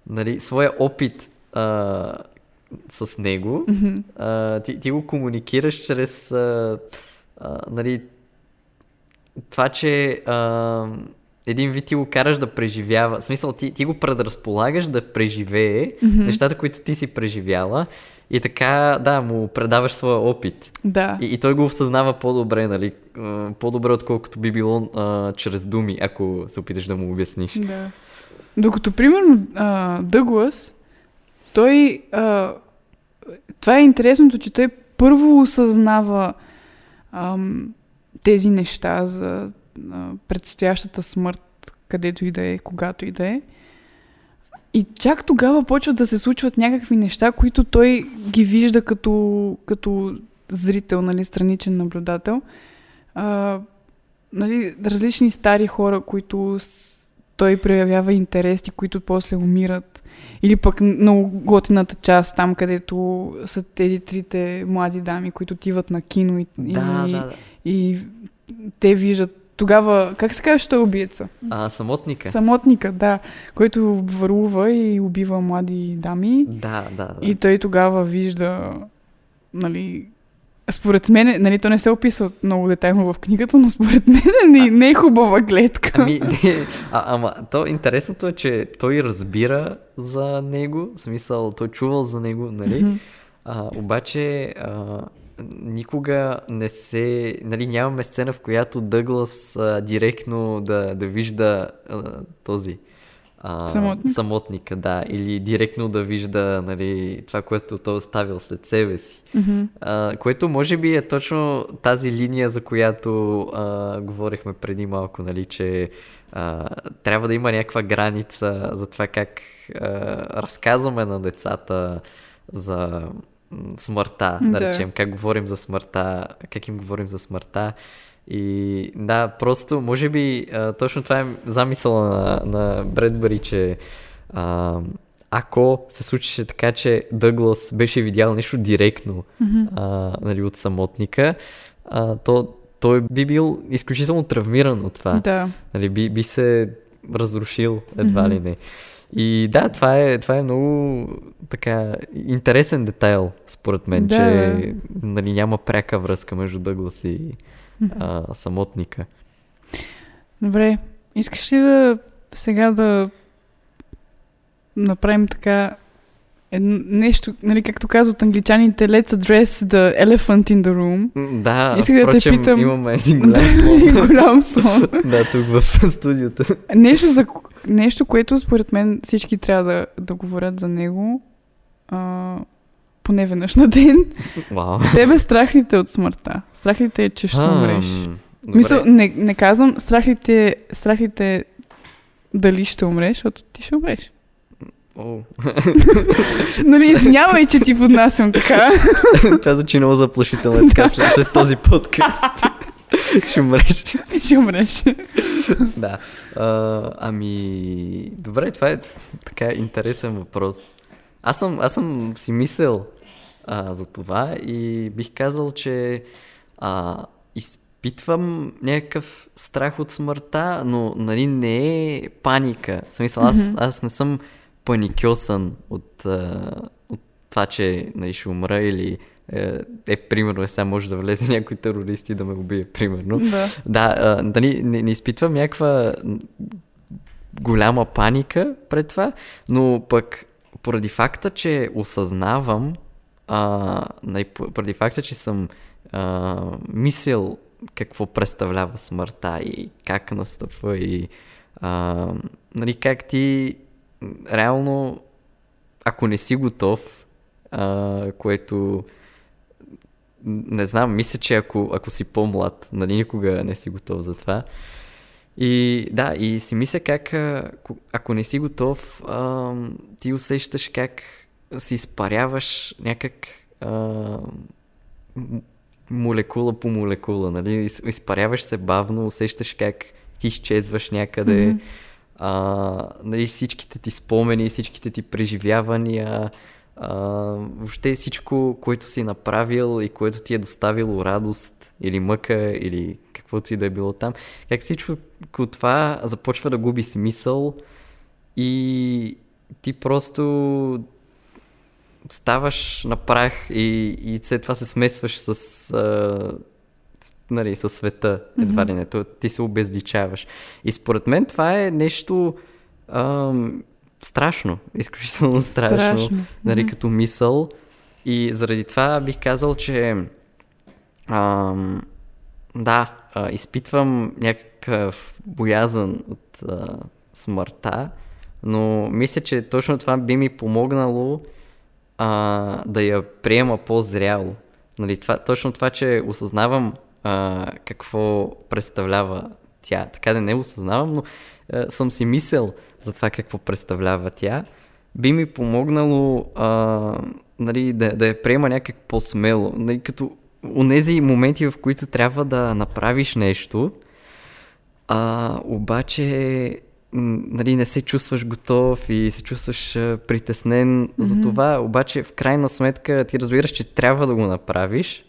нали, своя опит а, с него, Мгм. а, ти, ти го комуникираш чрез а, а, нали, това, че а, един вид ти го караш да преживява. В смисъл, ти, ти го предразполагаш да преживее Мгм. нещата, които ти си преживяла. И така, да, му предаваш своя опит. Да. И, и той го осъзнава по-добре, нали? По-добре, отколкото би било а, чрез думи, ако се опиташ да му обясниш. Да. Докато, примерно, а, Дъглас, той... А, това е интересното, че той първо осъзнава ам, тези неща за а, предстоящата смърт, където и да е, когато и да е. И чак тогава почват да се случват някакви неща, които той ги вижда като, като зрител, нали, страничен наблюдател. А, нали, различни стари хора, които с... той проявява интереси, които после умират. Или пък много готината част, там където са тези трите млади дами, които отиват на кино и, Да, и, да, да. и те виждат тогава, как се казва, що е убиеца? А, самотника. Самотника, да, който върлува и убива млади дами. Да, да, да. И той тогава вижда, нали, според мен, нали, то не се описва много детайлно в книгата, но според мен не, не е хубава гледка. Ами, не, а, ама, то интересното е, че той разбира за него, в смисъл, той чувал за него, нали? Мгм. А, обаче, а, никога не се, нали, нямаме сцена, в която Дъглас а, директно да, да вижда а, този а, Самотник? самотника, да, или директно да вижда, нали, това, което той е оставил след себе си. Мгм. А, което може би е точно тази линия, за която а, говорихме преди малко, нали, че а, трябва да има някаква граница за това как а, разказваме на децата за смъртта, да, Да. речем, как говорим за смъртта, как им говорим за смъртта. И да, просто, може би, а, точно това е замисъла на, на Бредбъри, че а, ако се случише така, че Дъглас беше видял нещо директно Мгм. а, нали, от самотника, а, то той би бил изключително травмиран от това. Да. Нали, би, би се разрушил едва Мгм. ли не. И да, това е, това е много така интересен детайл, според мен, Да, че нали, няма пряка връзка между Дъглас и. А, самотника. Добре. Искаш ли да сега да направим така едно, нещо, нали, както казват англичаните, let's address the elephant in the room. Да, Исках да те впрочем, питам- имаме един Да, голям слон. голям сон. да, тук в студиото. Нещо, за, нещо, което според мен всички трябва да, да говорят за него. А, поне веднъж на ден. Вау. Тебе страх ли те от смъртта? Страх ли те, е, че ще умреш? Мисъл, добре. не, не казвам страх ли те, страх ли те дали ще умреш, защото ти ще умреш. О, Нали, извинявай, че ти поднасям така. Това звучи много заплашително е така след, след този подкаст. Ще умреш. ще умреш. Да. А, ами, добре, това е така интересен въпрос. Аз съм, аз съм си мислил а, за това и бих казал, че а, изпитвам някакъв страх от смъртта, но нали, не е паника. В смисъл, аз, аз не съм паникьосан от, а, от това, че нали, ще умра или е, е примерно, е, сега може да влезе някой терорист и да ме убие, примерно. Да. Да, а, дали не, не изпитвам някаква голяма паника пред това, но пък поради факта, че осъзнавам, а, поради факта, че съм а, мислил какво представлява смъртта и как настъпва и а, нали, как ти реално, ако не си готов, а, което не знам, мисля, че ако, ако си по-млад, нали, никога не си готов за това. И да, и си мисля как, ако- ако не си готов, а, ти усещаш как си изпаряваш някак а, молекула по молекула, нали? Из- Изпаряваш се бавно, усещаш как ти изчезваш някъде, Мгм. а, нали, всичките ти спомени, всичките ти преживявания, а, въобще всичко, което си направил и което ти е доставило радост или мъка или каквото и да е било там, как всичко това започва да губи смисъл и ти просто ставаш на прах и, и след това се смесваш с, а, нали, с света, едва ли не. То, ти се обезличаваш. И според мен това е нещо ам, страшно, изключително страшно, Страшно. нали, Мгм. като мисъл. И заради това бих казал, че ам, да, а, изпитвам някакъв боязън от а, смъртта, но мисля, че точно това би ми помогнало а, да я приема по-зряло. Нали, това, точно това, че осъзнавам а, какво представлява тя. Така да не осъзнавам, но а, съм си мисъл за това какво представлява тя. Би ми помогнало а, нали, да, да я приема някак по-смело. Нали, като онези моменти, в които трябва да направиш нещо, а, обаче нали, не се чувстваш готов и се чувстваш притеснен mm-hmm. за това, обаче в крайна сметка ти разбираш, че трябва да го направиш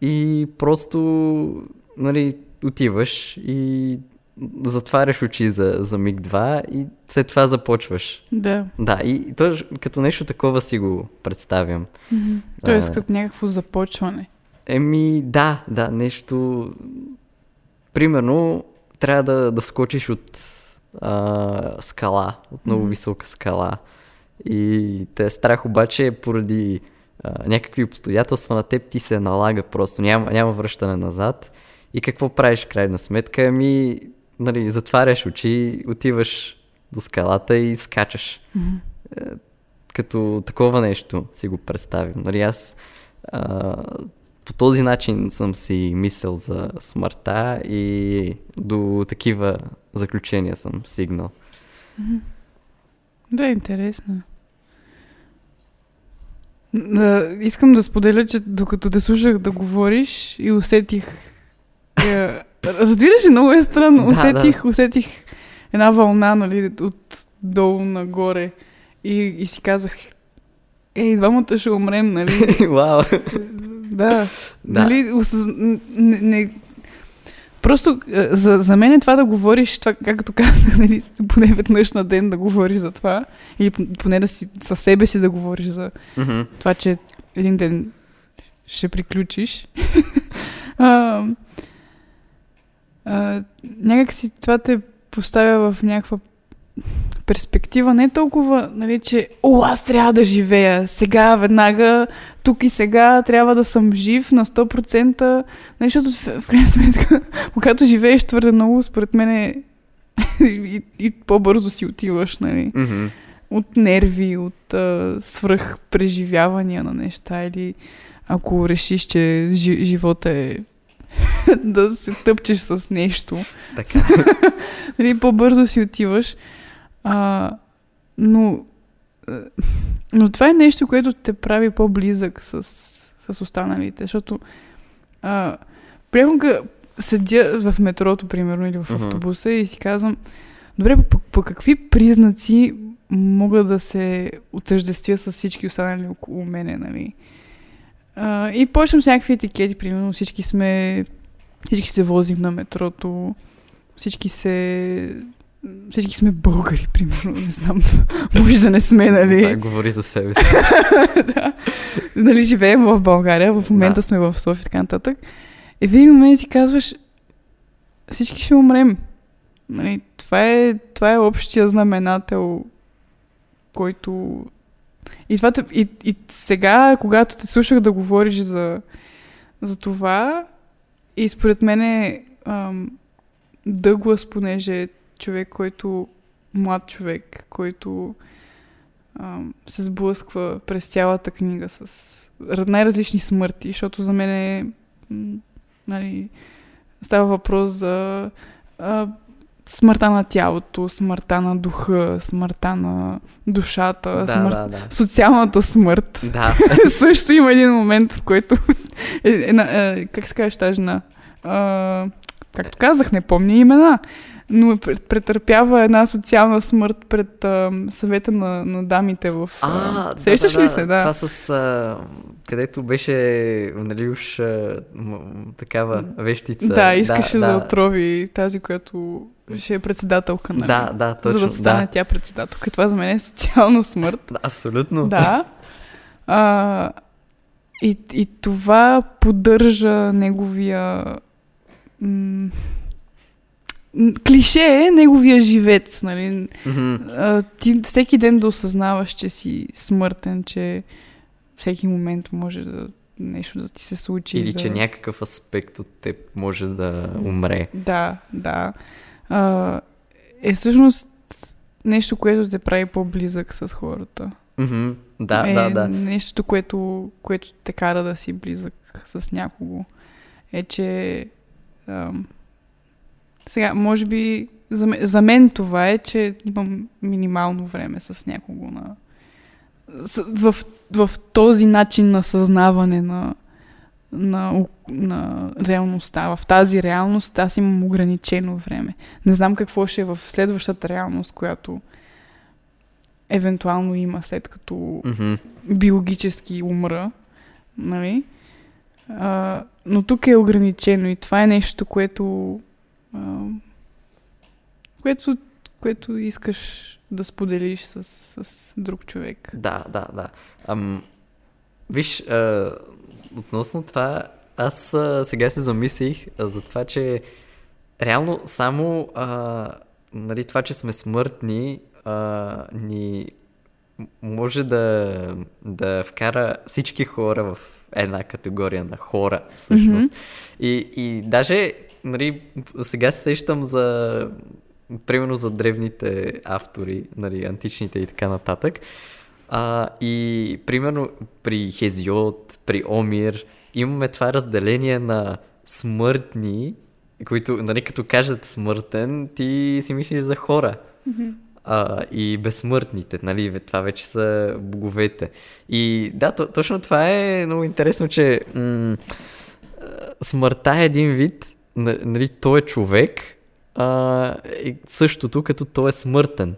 и просто нали, отиваш и затваряш очи за, за миг-два и след това започваш. Да. Да, и то като нещо такова си го представям. Мгм. Тоест А. като някакво започване. Еми, да, да, нещо. Примерно, трябва да, да скочиш от а, скала, от много висока скала. И те е страх обаче поради а, някакви обстоятелства на теб ти се налага просто, няма, няма връщане назад. И какво правиш крайна сметка? Ами, нали, затваряш очи, отиваш до скалата и скачаш. Е, като такова нещо си го представим. Нали, аз а, по този начин съм си мислил за смъртта и до такива заключения съм стигнал. Да, интересно. Да, искам да споделя, че докато те слушах да говориш и усетих... е, Разбираш ли, много е странно. Да, усетих, усетих една вълна, нали, от долу нагоре. И, и си казах, ей, двамата ще умрем, нали? Вау! Да. Да. Нали, осъз... не, не... Просто е, за, за мен е това да говориш, това, както казах, нали, поне веднъж на ден да говориш за това, или поне да си със себе си да говориш за Мгм. това, че един ден ще приключиш. а, а, някак си това те поставя в някаква перспектива, не толкова, нали, че о, аз трябва да живея сега, веднага, тук и сега, трябва да съм жив на 100%, нали, защото в, в крайна сметка, когато живееш твърде много, според мен е и, и по-бързо си отиваш, нали Мгм. от нерви, от а, свръх преживявания на неща или ако решиш, че жи, живота е да се тъпчеш с нещо, Така. нали, по-бързо си отиваш. А, но, а, но това е нещо, което те прави по-близък с, с останалите, защото а, понякога седя в метрото, примерно, или в Мгм. автобуса и си казвам, добре, по, по какви признаци мога да се отъждествя с всички останали около мене, нали? А, и почвам с някакви етикети, примерно всички сме, всички се возим на метрото, всички се всички сме българи, примерно, не знам. Може да не сме, нали? Да, говори за себе си. да. Нали, живеем в България, в момента Да. сме в София и така нататък. И в един момент си казваш, всички ще умрем. Нали, това, е, това е общия знаменател, който... И, това, и, и сега, когато те слушах да говориш за, за това, и според мен е Дъглас, понеже човек, който млад човек, който ам, се сблъсква през цялата книга с най-различни смърти, защото за мен е, нали, става въпрос за а, смъртта на тялото, смъртта на духа, смъртта на душата, да, смърт... да, да. социалната смърт. Да, Също има един момент, в който е, една, е, как се казваш тази жена? А, както казах, не помня имена, но пр- претърпява една социална смърт пред а, съвета на, на дамите в... А, да, сещаш да, ли да. се? Да. Това с... А, където беше, нали уж а, м- такава вещица. Да, искаше да, да, да отрови тази, която ще е председателка на Да, да, точно. за да стане да. тя председателка. Това за мен е социална смърт. Да, абсолютно. Да. А, и, и това поддържа неговия... М- клише е неговия живец, нали? Мгм. А, ти всеки ден да осъзнаваш, че си смъртен, че всеки момент може да нещо да ти се случи. Или да... че някакъв аспект от теб може да умре. Да, да. А, е всъщност нещо, което те прави по-близък с хората. Мгм. Да, е да, да. Нещо, което, което те кара да си близък с някого. Е, че ам, сега, може би за, за мен това е, че имам минимално време с някого на, с, в, в този начин на съзнаване на, на, на реалността. В тази реалност аз имам ограничено време. Не знам какво ще е в следващата реалност, която евентуално има след като Мгм. биологически умра, нали? А, но тук е ограничено и това е нещо, което, а, което, което искаш да споделиш с, с друг човек. Да, да, да. Ам, виж, а, относно това, аз а, сега се замислих а, за това, че реално само а, нали, това, че сме смъртни, а, ни може да, да вкара всички хора в една категория на хора, всъщност. И, и даже, нали, сега се сещам за, примерно за древните автори, нали, античните и така нататък. А, и примерно при Хезиот, при Омир, имаме това разделение на смъртни, които, нали, като кажат смъртен, ти си мислиш за хора. А, и безсмъртните, нали, това вече са боговете. И да, то, точно това е много интересно, че м- смъртта е един вид, нали, той е човек, а, същото като той е смъртен.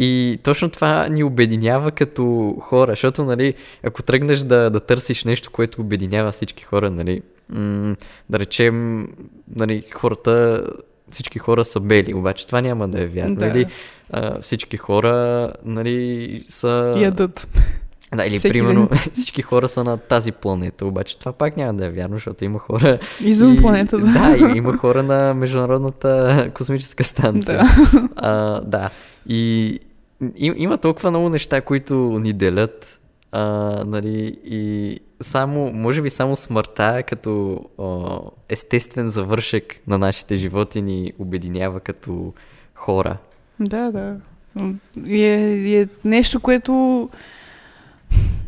И точно това ни обединява като хора, защото, нали, ако тръгнеш да, да търсиш нещо, което обединява всички хора, нали, м- да речем, нали, хората, всички хора са бели, обаче това няма да е вярно. Да. А, всички хора, нали, са... Ядат. Да, или Всеки примерно всички хора са на тази планета, обаче това пак няма да е вярно, защото има хора... Извън и- планетата. Да, и има хора на Международната космическа станция. Да. А, да. И и, има толкова много неща, които ни делят. А, нали, и само, може би само смъртта като а, естествен завършек на нашите животи ни обединява като хора. Да, да. И е, е нещо, което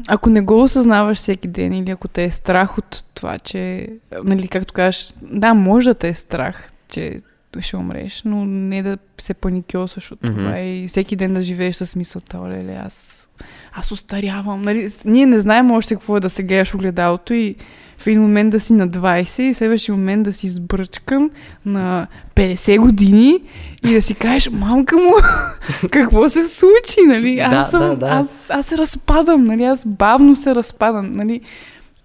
ако не го осъзнаваш всеки ден или ако те е страх от това, че, нали, както кажеш, да, може да те е страх, че ще умреш, но не да се паникьосаш от това Мгм. и всеки ден да живееш с мисълта, леле, аз, аз устарявам. Нали? Ние не знаем още какво е да се гледаш огледалото и в един момент да си на 20 и следващия момент да си сбръчкан на 50 години и да си кажеш, мамка му, какво се случи, нали? Аз, Да, съм, да, да. Аз, аз се разпадам, нали? Аз бавно се разпадам, нали?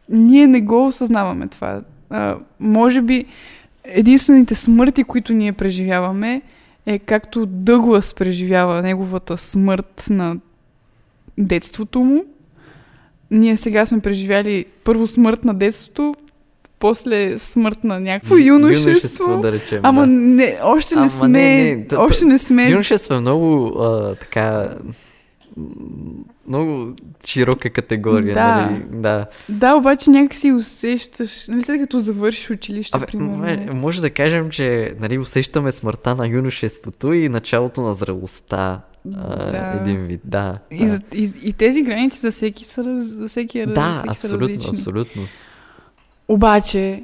Ние не го осъзнаваме това. А, може би единствените смърти, които ние преживяваме, е както Дъглас преживява неговата смърт на детството му. Ние сега сме преживяли първо смърт на детството, после смърт на някакво юношество. Юношество, да речем. Ама да. не, още не Ама сме, не, не, още не сме. Юношество е много а, така... Много широка категория, Да. нали? Да. Да, обаче някак си усещаш, нали след като завършиш училище, Абе, примерно. м- може да кажем, че нали, усещаме смъртта на юношеството и началото на зрелостта. Да. Един вид, да. И, да. и, и тези граници за всеки са, раз, за всеки, е раз- да, всеки са абсолютно, различни. абсолютно. Обаче,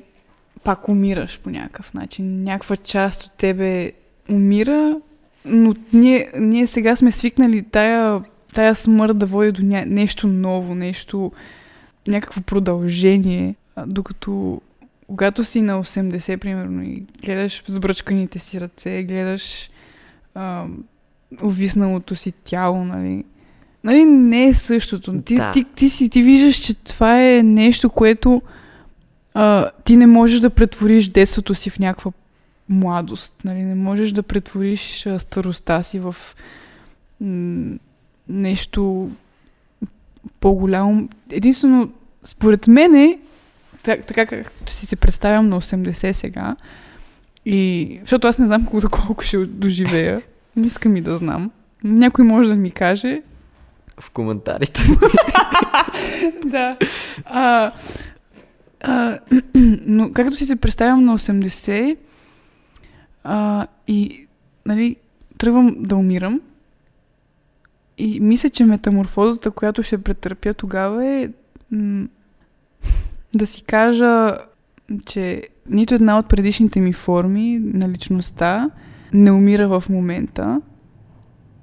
пак умираш по някакъв начин. Някаква част от тебе умира, но ние, ние сега сме свикнали тая, тая смърт да води до ня... нещо ново, нещо, някакво продължение, докато когато си на 80, примерно, и гледаш сбръчканите си ръце, гледаш а, увисналото си тяло, нали, нали, не е същото. Ти, Да. ти, ти, си, ти виждаш, че това е нещо, което а, ти не можеш да претвориш детството си в някаква младост. Нали? Не можеш да претвориш а, старостта си в м- нещо по-голямо. Единствено, според мен, так, така както си се представям на 80 сега, и, защото аз не знам колко, колко ще доживея, не искам и да знам. Някой може да ми каже, В коментарите. да. А, а, но както си се представям на 80 а, и нали, тръгвам да умирам и мисля, че метаморфозата, която ще претърпя тогава е м- да си кажа, че нито една от предишните ми форми на личността не умира в момента,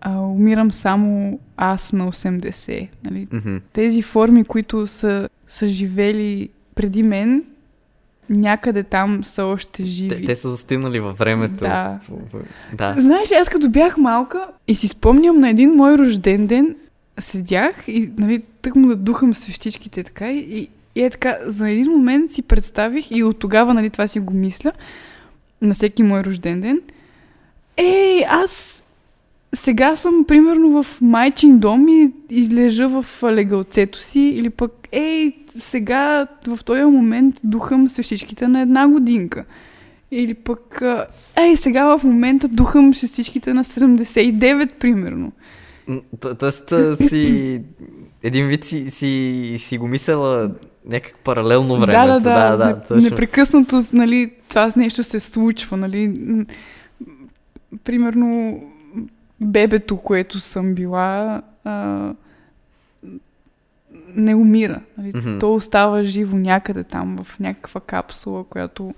а умирам само аз на 80. Нали? Мгм. тези форми, които са, са живели преди мен, някъде там са още живи. те, те са застигнали във времето. Да. Да. Знаеш аз като бях малка и си спомням на един мой рожден ден, седях и нали, тък му да духам свещичките така и, и е така, за един момент си представих и от тогава нали, това си го мисля на всеки мой рожден ден. Ей, аз сега съм примерно в майчин дом и, и лежа в легалцето си или пък ей, сега в този момент духам свещичките на една годинка. Или пък, ей, сега в момента духам частичките на 79, примерно. То- Тоест си... Един вид си, си, си го мисlela някак паралелно времето. Да, да, да. да, да точно. Непрекъснато, нали, това нещо се случва, нали. Примерно, бебето, което съм била, а, не умира. Нали? Мгм. То остава живо някъде там, в някаква капсула, която,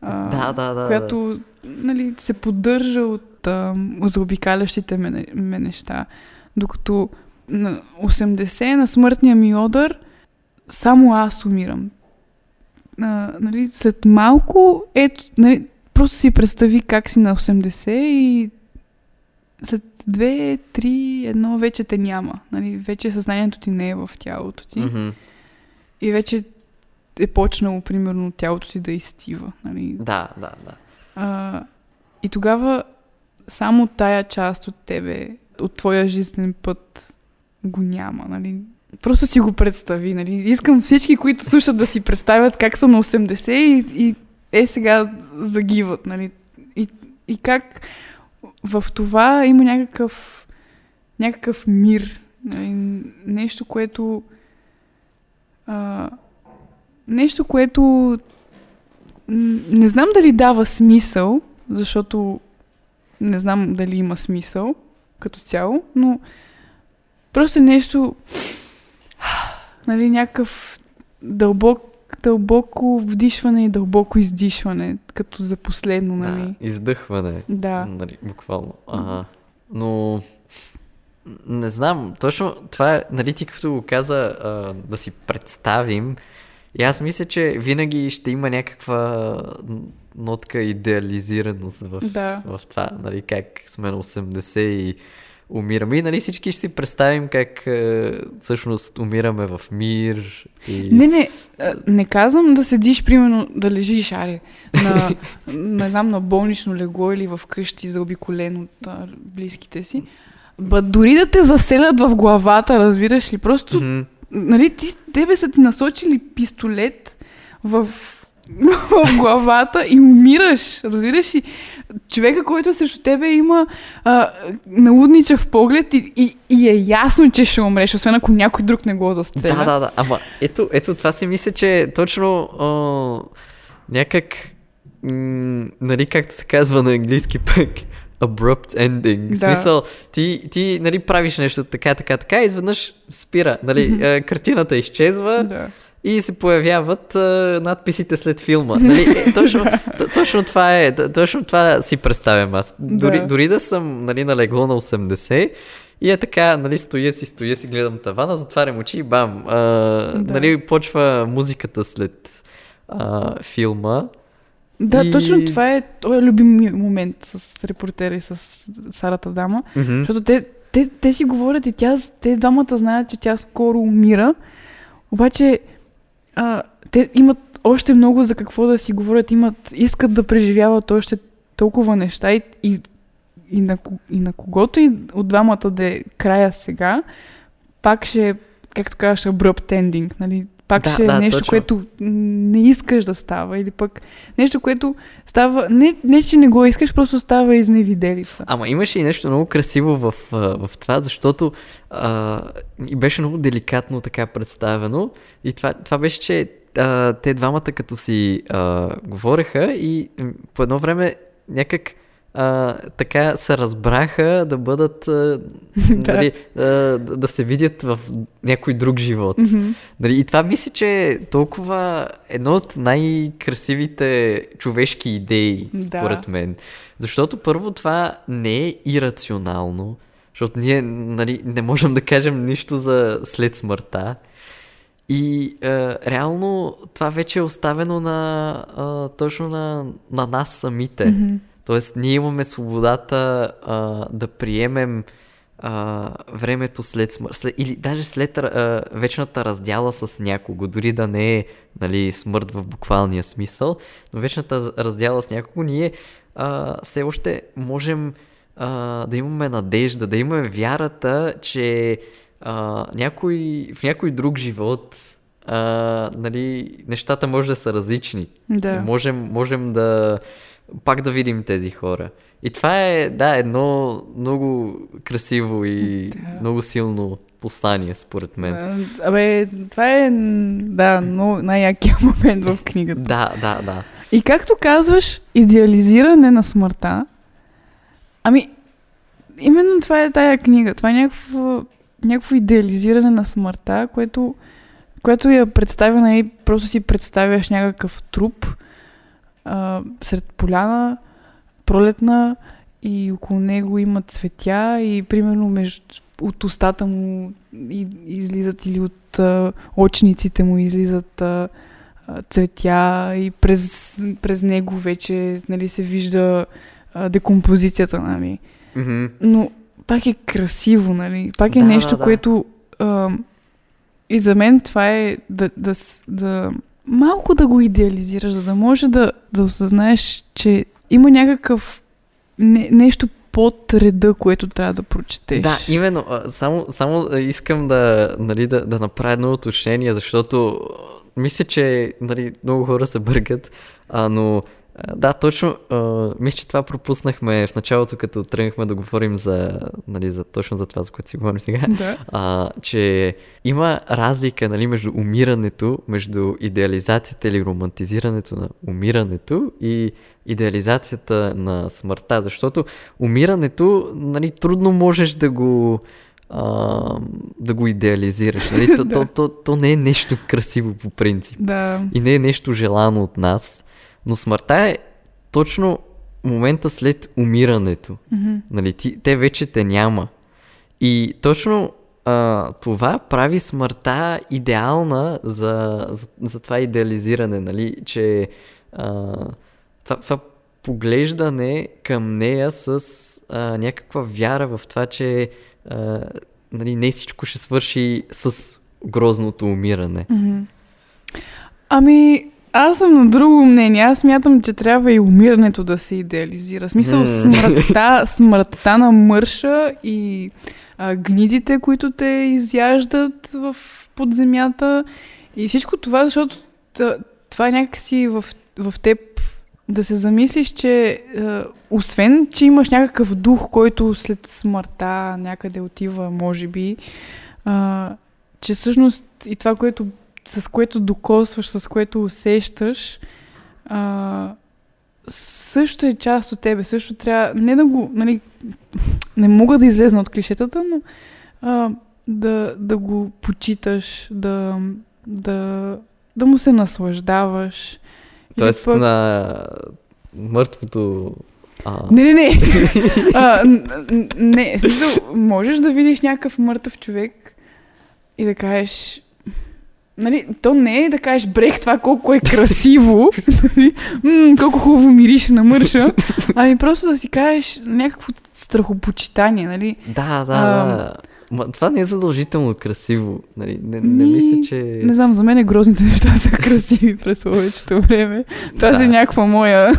а, Да, да, да. която нали, се поддържа от а, заобикалящите ме, ме неща. Докато на 80 на смъртния ми одър само аз умирам. А, нали, след малко, ето, нали, просто си представи как си на 80 и след 2, 3, 1 вече те няма. Нали, вече съзнанието ти не е в тялото ти. Мгм. И вече е почнало, примерно, тялото ти да изтива. Нали. Да, да, да. А, и тогава само тая част от тебе, от твоя жизнен път го няма, нали? Просто си го представи, нали? Искам всички, които слушат да си представят как са на 80 и, и е сега загиват, нали? И, и как в това има някакъв, някакъв мир, нали? нещо, което а, нещо, което не знам дали дава смисъл, защото не знам дали има смисъл като цяло, но просто е нещо нали, някакъв дълбок, дълбоко вдишване и дълбоко издишване, като за последно, нали? Да, издъхване. Да. Нали, буквално. Ага. Но... Не знам, точно това е, нали ти като го каза, а, да си представим, и аз мисля, че винаги ще има някаква нотка идеализираност в, Да. в това, нали, как сме на 80 и умираме. И нали всички ще си представим как е, всъщност умираме в мир. И... Не, не, а, не казвам да седиш, примерно, да лежиш, аре, на, не знам, на болнично легло или в къщи заобиколен от а, близките си. Ба, дори да те заселят в главата, разбираш ли, просто, Мгм. нали, ти, тебе са ти насочили пистолет в, в главата и умираш, разбираш ли? Човека, който срещу тебе има а, налудничав поглед и, и, и е ясно, че ще умреш, освен ако някой друг не го застреля. Да, да, да. Ама ето, ето това си мисля, че точно а, някак, м- нали, както се казва на английски пък, abrupt ending. Да. смисъл, ти, ти нали, правиш нещо така, така, така, и изведнъж спира. Нали, картината изчезва Да. И се появяват а, надписите след филма. Нали, е, точно, точно, това е, точно това си представям аз. Дори, Да. дори да съм нали, на легло на 80 и е така, нали, стоя си, стоя си, гледам тавана, затварям очи и бам. А, Нали, почва музиката след а, филма. Да, И- точно това е, това е любим момент с репортера и с Сарата дама, Мгм. защото те, те, те си говорят и тя, те двамата знаят, че тя скоро умира, обаче а, те имат още много за какво да си говорят, имат, искат да преживяват още толкова неща и, и, и, на, и на когото и от двамата да е края сега, пак ще както казваш, abrupt ending, нали? Пак Да, ще е да, нещо, точно. което не искаш да става или пък нещо, което става, не, не че не го искаш, просто става изневиделица. Ама имаше и нещо много красиво в, в това, защото а, и беше много деликатно така представено. И това, това беше, че а, те двамата като си а, говореха и по едно време някак а, така се разбраха да бъдат, а, нали, а, да, се видят в някой друг живот. Нали, и това мисля, че е толкова едно от най-красивите човешки идеи, Да. според мен. Защото първо това не е ирационално, защото ние нали, не можем да кажем нищо за след смъртта. И е, реално това вече е оставено на, е, точно на, на нас самите. Тоест, ние имаме свободата а, да приемем а, времето след смърт, след, или даже след а, вечната раздяла с някого, дори да не е нали, смърт в буквалния смисъл, но вечната раздяла с някого, ние а, все още можем а, да имаме надежда, да имаме вярата, че а, някой, в някой друг живот а, нали, нещата може да са различни. Да. Можем, можем да пак да видим тези хора. И това е, да, едно много красиво и Да. много силно послание, според мен. Абе, това е, да, но най-якият момент в книгата. Да, да, да. И както казваш, идеализиране на смъртта, ами, именно това е тая книга. Това е някакво, някакво идеализиране на смъртта, което, което я представя, нали, просто си представяш някакъв труп а, сред поляна, пролетна и около него има цветя и примерно между, от устата му и, излизат или от а, очниците му излизат а, а, цветя и през, през него вече нали, се вижда а, декомпозицията. Нали. Мгм. Но пак е красиво, нали? Пак е Да, нещо, да, да. което а, и за мен това е да, да, да малко да го идеализираш, за да може да, да осъзнаеш, че има някакъв не, нещо под реда, което трябва да прочетеш. Да, именно. Само, само искам да, нали, да, да направя едно уточнение, защото мисля, че нали, много хора се бъркат, а, но да, точно, мисля, че това пропуснахме в началото, като тръгнахме да говорим за, нали, за точно за това, за което си говорим сега. Да. а, че има разлика нали, между умирането, между идеализацията или романтизирането на умирането и идеализацията на смъртта, защото умирането нали, трудно можеш да го а, да го идеализираш. Нали? То, то, то, то не е нещо красиво по принцип Да. и не е нещо желано от нас, но смъртта е точно момента след умирането. Мгм. Нали, ти, те вече те няма. И точно а, това прави смъртта идеална за, за, за това идеализиране, нали, че а, това, това поглеждане към нея с а, някаква вяра в това, че а, нали, не всичко ще свърши с грозното умиране. Мгм. Ами, аз съм на друго мнение. Аз смятам, че трябва и умирането да се идеализира. Смисъл, смъртта, смъртта на мърша и а, гнидите, които те изяждат в подземята и всичко това, защото това е някакси в, в теб да се замислиш, че а, освен, че имаш някакъв дух, който след смъртта някъде отива, може би, а, че всъщност и това, което, с което докосваш, с което усещаш, а, също е част от тебе. Също трябва, не да го, нали, не мога да излезна от клишетата, но а, да, да го почиташ, да, да, да му се наслаждаваш. Тоест пък- на мъртвото... А, Не, не, не. а, не, смисъл, можеш да видиш някакъв мъртъв човек и да кажеш... Нали, то не е да кажеш, брех, това колко е красиво, нали, м, колко хубаво мирише на мърша, ами просто да си кажеш някакво страхопочитание, нали. да, да, А, да. Ма, това не е задължително красиво. Нали? Не, не Ми, мисля, че... Не знам, за мен грозните неща са красиви през повечето време. Това Да. е някаква моя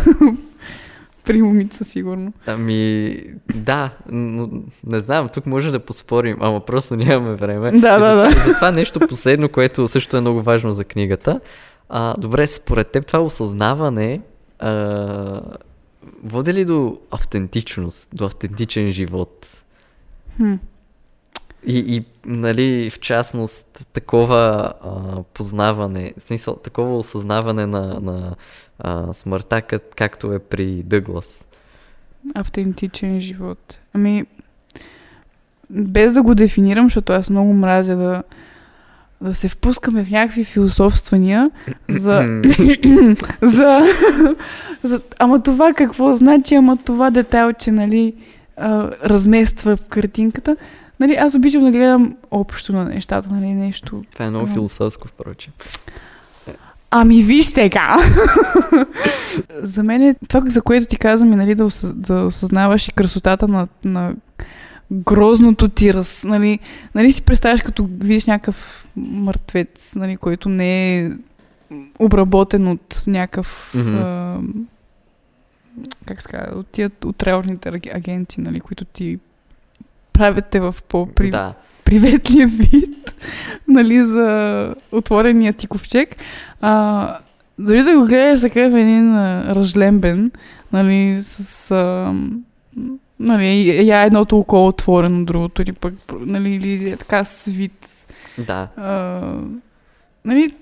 примумица, сигурно. Ами, да, но не знам, тук може да поспорим, ама просто нямаме време. Да, И да, затова, да. и затова нещо последно, което също е много важно за книгата. А, добре, според теб това осъзнаване а, води ли до автентичност, до автентичен живот? Хм. И, и нали, в частност, такова а, познаване, в смисъл, такова осъзнаване на, на а, смъртта, как, както е при Дъглас. Автентичен живот. Ами, без да го дефинирам, защото аз много мразя да, да се впускаме в някакви философствания за, за, за... Ама това какво значи, ама това детайлче, нали, а, размества картинката. Нали, аз обичам да гледам общо на нещата, нали, нещо. Това е много философско, впрочем. Ами виж сега! за мен е това, за което ти казвам, е нали, да, осъ... да осъзнаваш и красотата на, на грозното ти раз. Нали, нали си представяш, като видиш някакъв мъртвец, нали, който не е обработен от някакъв... Мгм. а, как се казва, от тия отрелните агенти, нали, които ти правят те в по-при Да. приветлия вид, нали, за отворения ти ковчег. А, дори да го гледаш такъв един а, разлембен, нали, с... А, нали, я едното око отворено, другото, или пък, нали, или е така свит. Да. А, нали,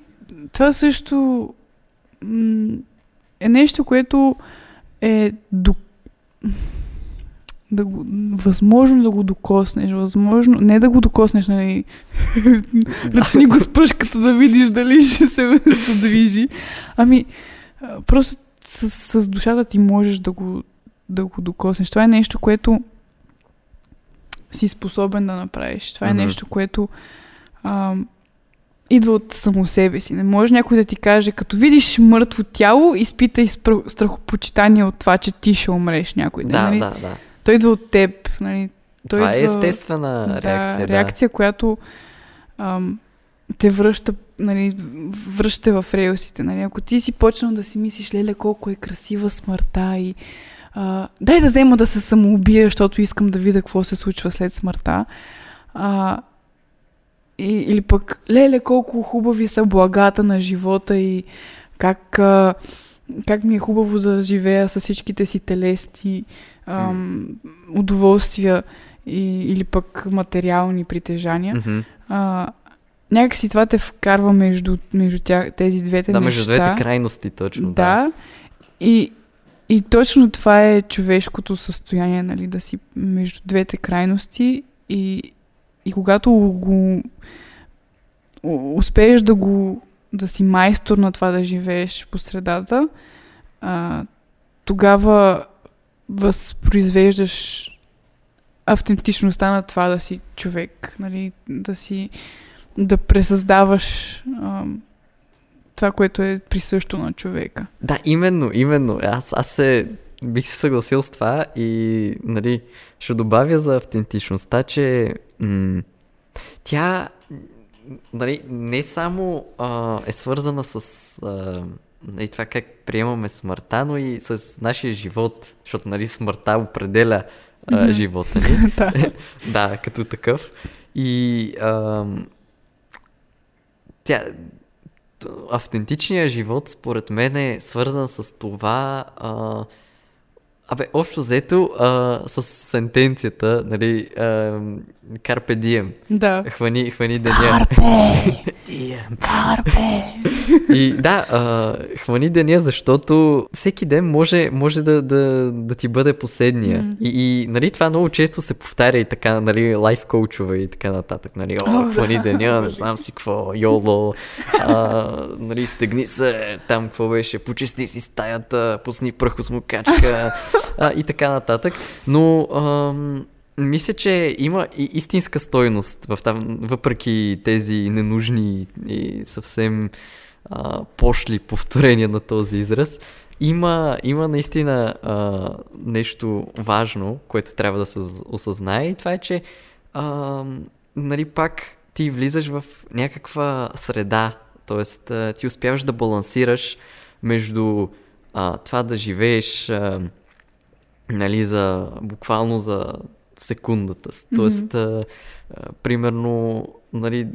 това също м, е нещо, което е до... да го, възможно да го докоснеш, възможно, не да го докоснеш, нали, ръчни го с пръшката да видиш дали ще се подвижи, ами просто с, с душата ти можеш да го, да го докоснеш. Това е нещо, което си способен да направиш. Това е нещо, което а, идва от само себе си. Не може някой да ти каже, като видиш мъртво тяло, изпитай страхопочитание от това, че ти ще умреш някой ден. Да, нали? да, да. Той идва от теб. Нали? Той Това е идва- естествена реакция. Да, реакция, която ам, те връща, нали, връща в релсите. Нали? Ако ти си почнал да си мислиш, леле, колко е красива смъртта и а, дай да взема да се самоубия, защото искам да видя какво се случва след смъртта. А, и, или пък, леле, колко хубави са благата на живота и как, а, как ми е хубаво да живея с всичките си телести, ам, удоволствия и, или пък материални притежания. Мгм. А, някакси това те вкарва между, между тях, тези двете Да, неща. между двете крайности, точно. Да. Да. И, и точно това е човешкото състояние, нали, да си между двете крайности и, и когато го успееш да го да си майстор на това да живееш по средата, а, тогава възпроизвеждаш автентичността на това да си човек, нали, да си да пресъздаваш а, това, което е присъщо на човека. Да, именно, именно. Аз, аз се бих се съгласил с това и нали, ще добавя за автентичността, че м- тя нали, не само а, е свързана с а, и това как приемаме смъртта, но и с нашия живот, защото нали, смъртта определя а, mm-hmm. живота ни. да. да, като такъв. И а, тя, автентичният живот, според мен, е свързан с това. А, Абе, общо взето, а, с сентенцията, нали, а, Carpe diem. Да. Хвани, хвани деня. Карпе! Карпе! И да, а, хвани деня, защото всеки ден може, може да, да, да ти бъде последния. М. И, и нали, това много често се повтаря и така, нали, лайф коучове и така нататък. Нали, О, да. хвани деня, не знам си какво, йоло, а, нали, стегни се, там какво беше, почисти си стаята, пусни прахосмокачка а, и така нататък. Но ам, мисля, че има и истинска стойност в там, въпреки тези ненужни и съвсем а, пошли повторения на този израз. Има, има наистина а, нещо важно, което трябва да се осъзнае и това е, че а, нали, пак ти влизаш в някаква среда, т.е. ти успяваш да балансираш между а, това да живееш а, нали, за, буквално за секундата. Тоест, а, а, примерно, нали,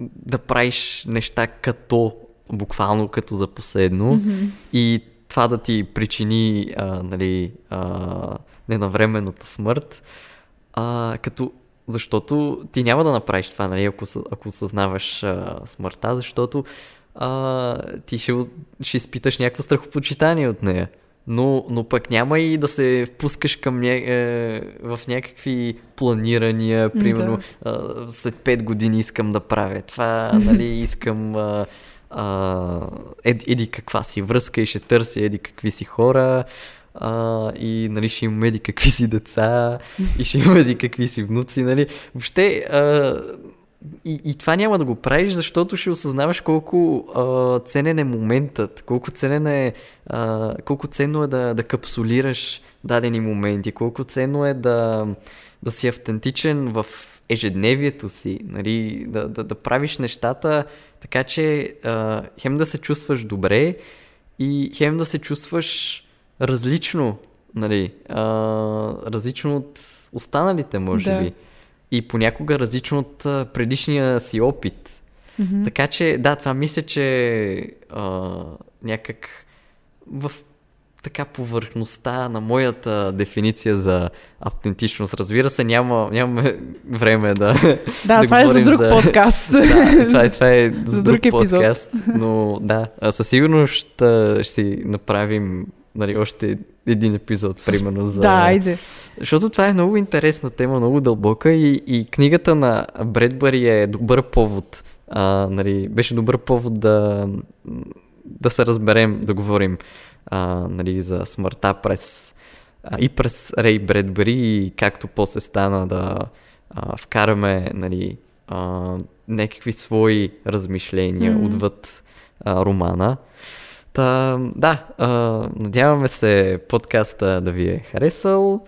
да правиш неща като, буквално като за последно Мгм. и това да ти причини а, нали, а, ненавременната смърт, а, като, защото ти няма да направиш това, нали, ако, ако съзнаваш а, смъртта, защото а, ти ще, ще изпиташ някакво страхопочитание от нея. Но, но пък няма и да се впускаш към ня... е, в някакви планирания, примерно а, след 5 години искам да правя това, нали, искам а, ед, еди каква си връзка и ще търся еди какви си хора а, и нали, ще имам еди какви си деца и ще имам еди какви си внуци, нали. Въобще а, и, и това няма да го правиш, защото ще осъзнаваш колко а, ценен е моментът, колко ценен е, а, колко ценно е да, да капсулираш дадени моменти, колко ценно е да, да си автентичен в ежедневието си, нали, да, да, да правиш нещата така, че а, хем да се чувстваш добре и хем да се чувстваш различно, нали, а, различно от останалите, може Да. би. И понякога различно от предишния си опит. Мгм. Така че, да, това мисля, че а, някак в така повърхността на моята дефиниция за автентичност. Разбира се, няма, нямаме време да. Да, това е за друг подкаст. да, това е, това е за, За друг, друг епизод. подкаст. Но да, със сигурност ще, ще си направим нали, още един епизод, примерно, за... Да, айде. Защото това е много интересна тема, много дълбока и, и книгата на Бредбъри е добър повод. А, нали, беше добър повод да, да се разберем, да говорим а, нали, за смъртта през, а, и през Рей Бредбъри и както после стана да а, вкараме нали, а, някакви свои размишления Мгм. отвъд а, романа. Та, да, а, надяваме се подкаста да ви е харесал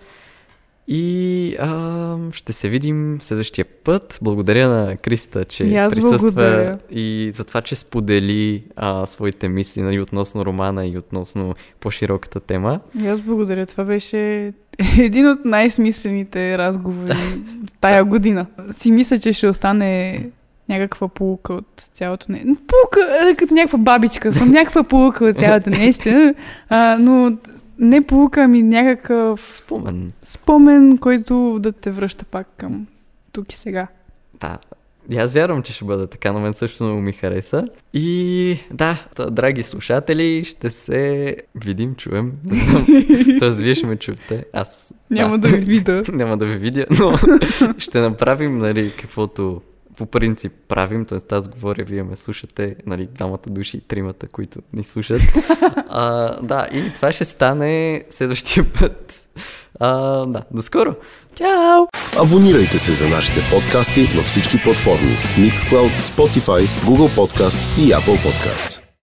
и а, ще се видим следващия път. Благодаря на Криста, че И аз присъства благодаря. и за това, че сподели а, своите мисли нали, относно романа и относно по-широката тема. И аз благодаря. Това беше един от най-смислените разговори тая година. Си мисля, че ще остане някаква полука от цялото не. Полука, е, като някаква бабичка съм, някаква полука от цялото нещо. А, но не полука, ами някакъв Спомен. спомен, който да те връща пак към тук и сега. Да. И аз вярвам, че ще бъде така, на мен също много ми хареса. И да, драги слушатели, ще се видим, чуем. Тоест, вие ще ме чуете. Аз Няма да ви видя. няма да ви видя, но ще направим, нали, каквото по принцип правим, т.е. аз говоря, вие ме слушате, нали, двамата души, тримата, които ни слушат. А, да, и това ще стане следващия път. А, да, до скоро! Чао! Абонирайте се за нашите подкасти във всички платформи Mixcloud, Spotify, Google Podcasts и Apple Podcasts.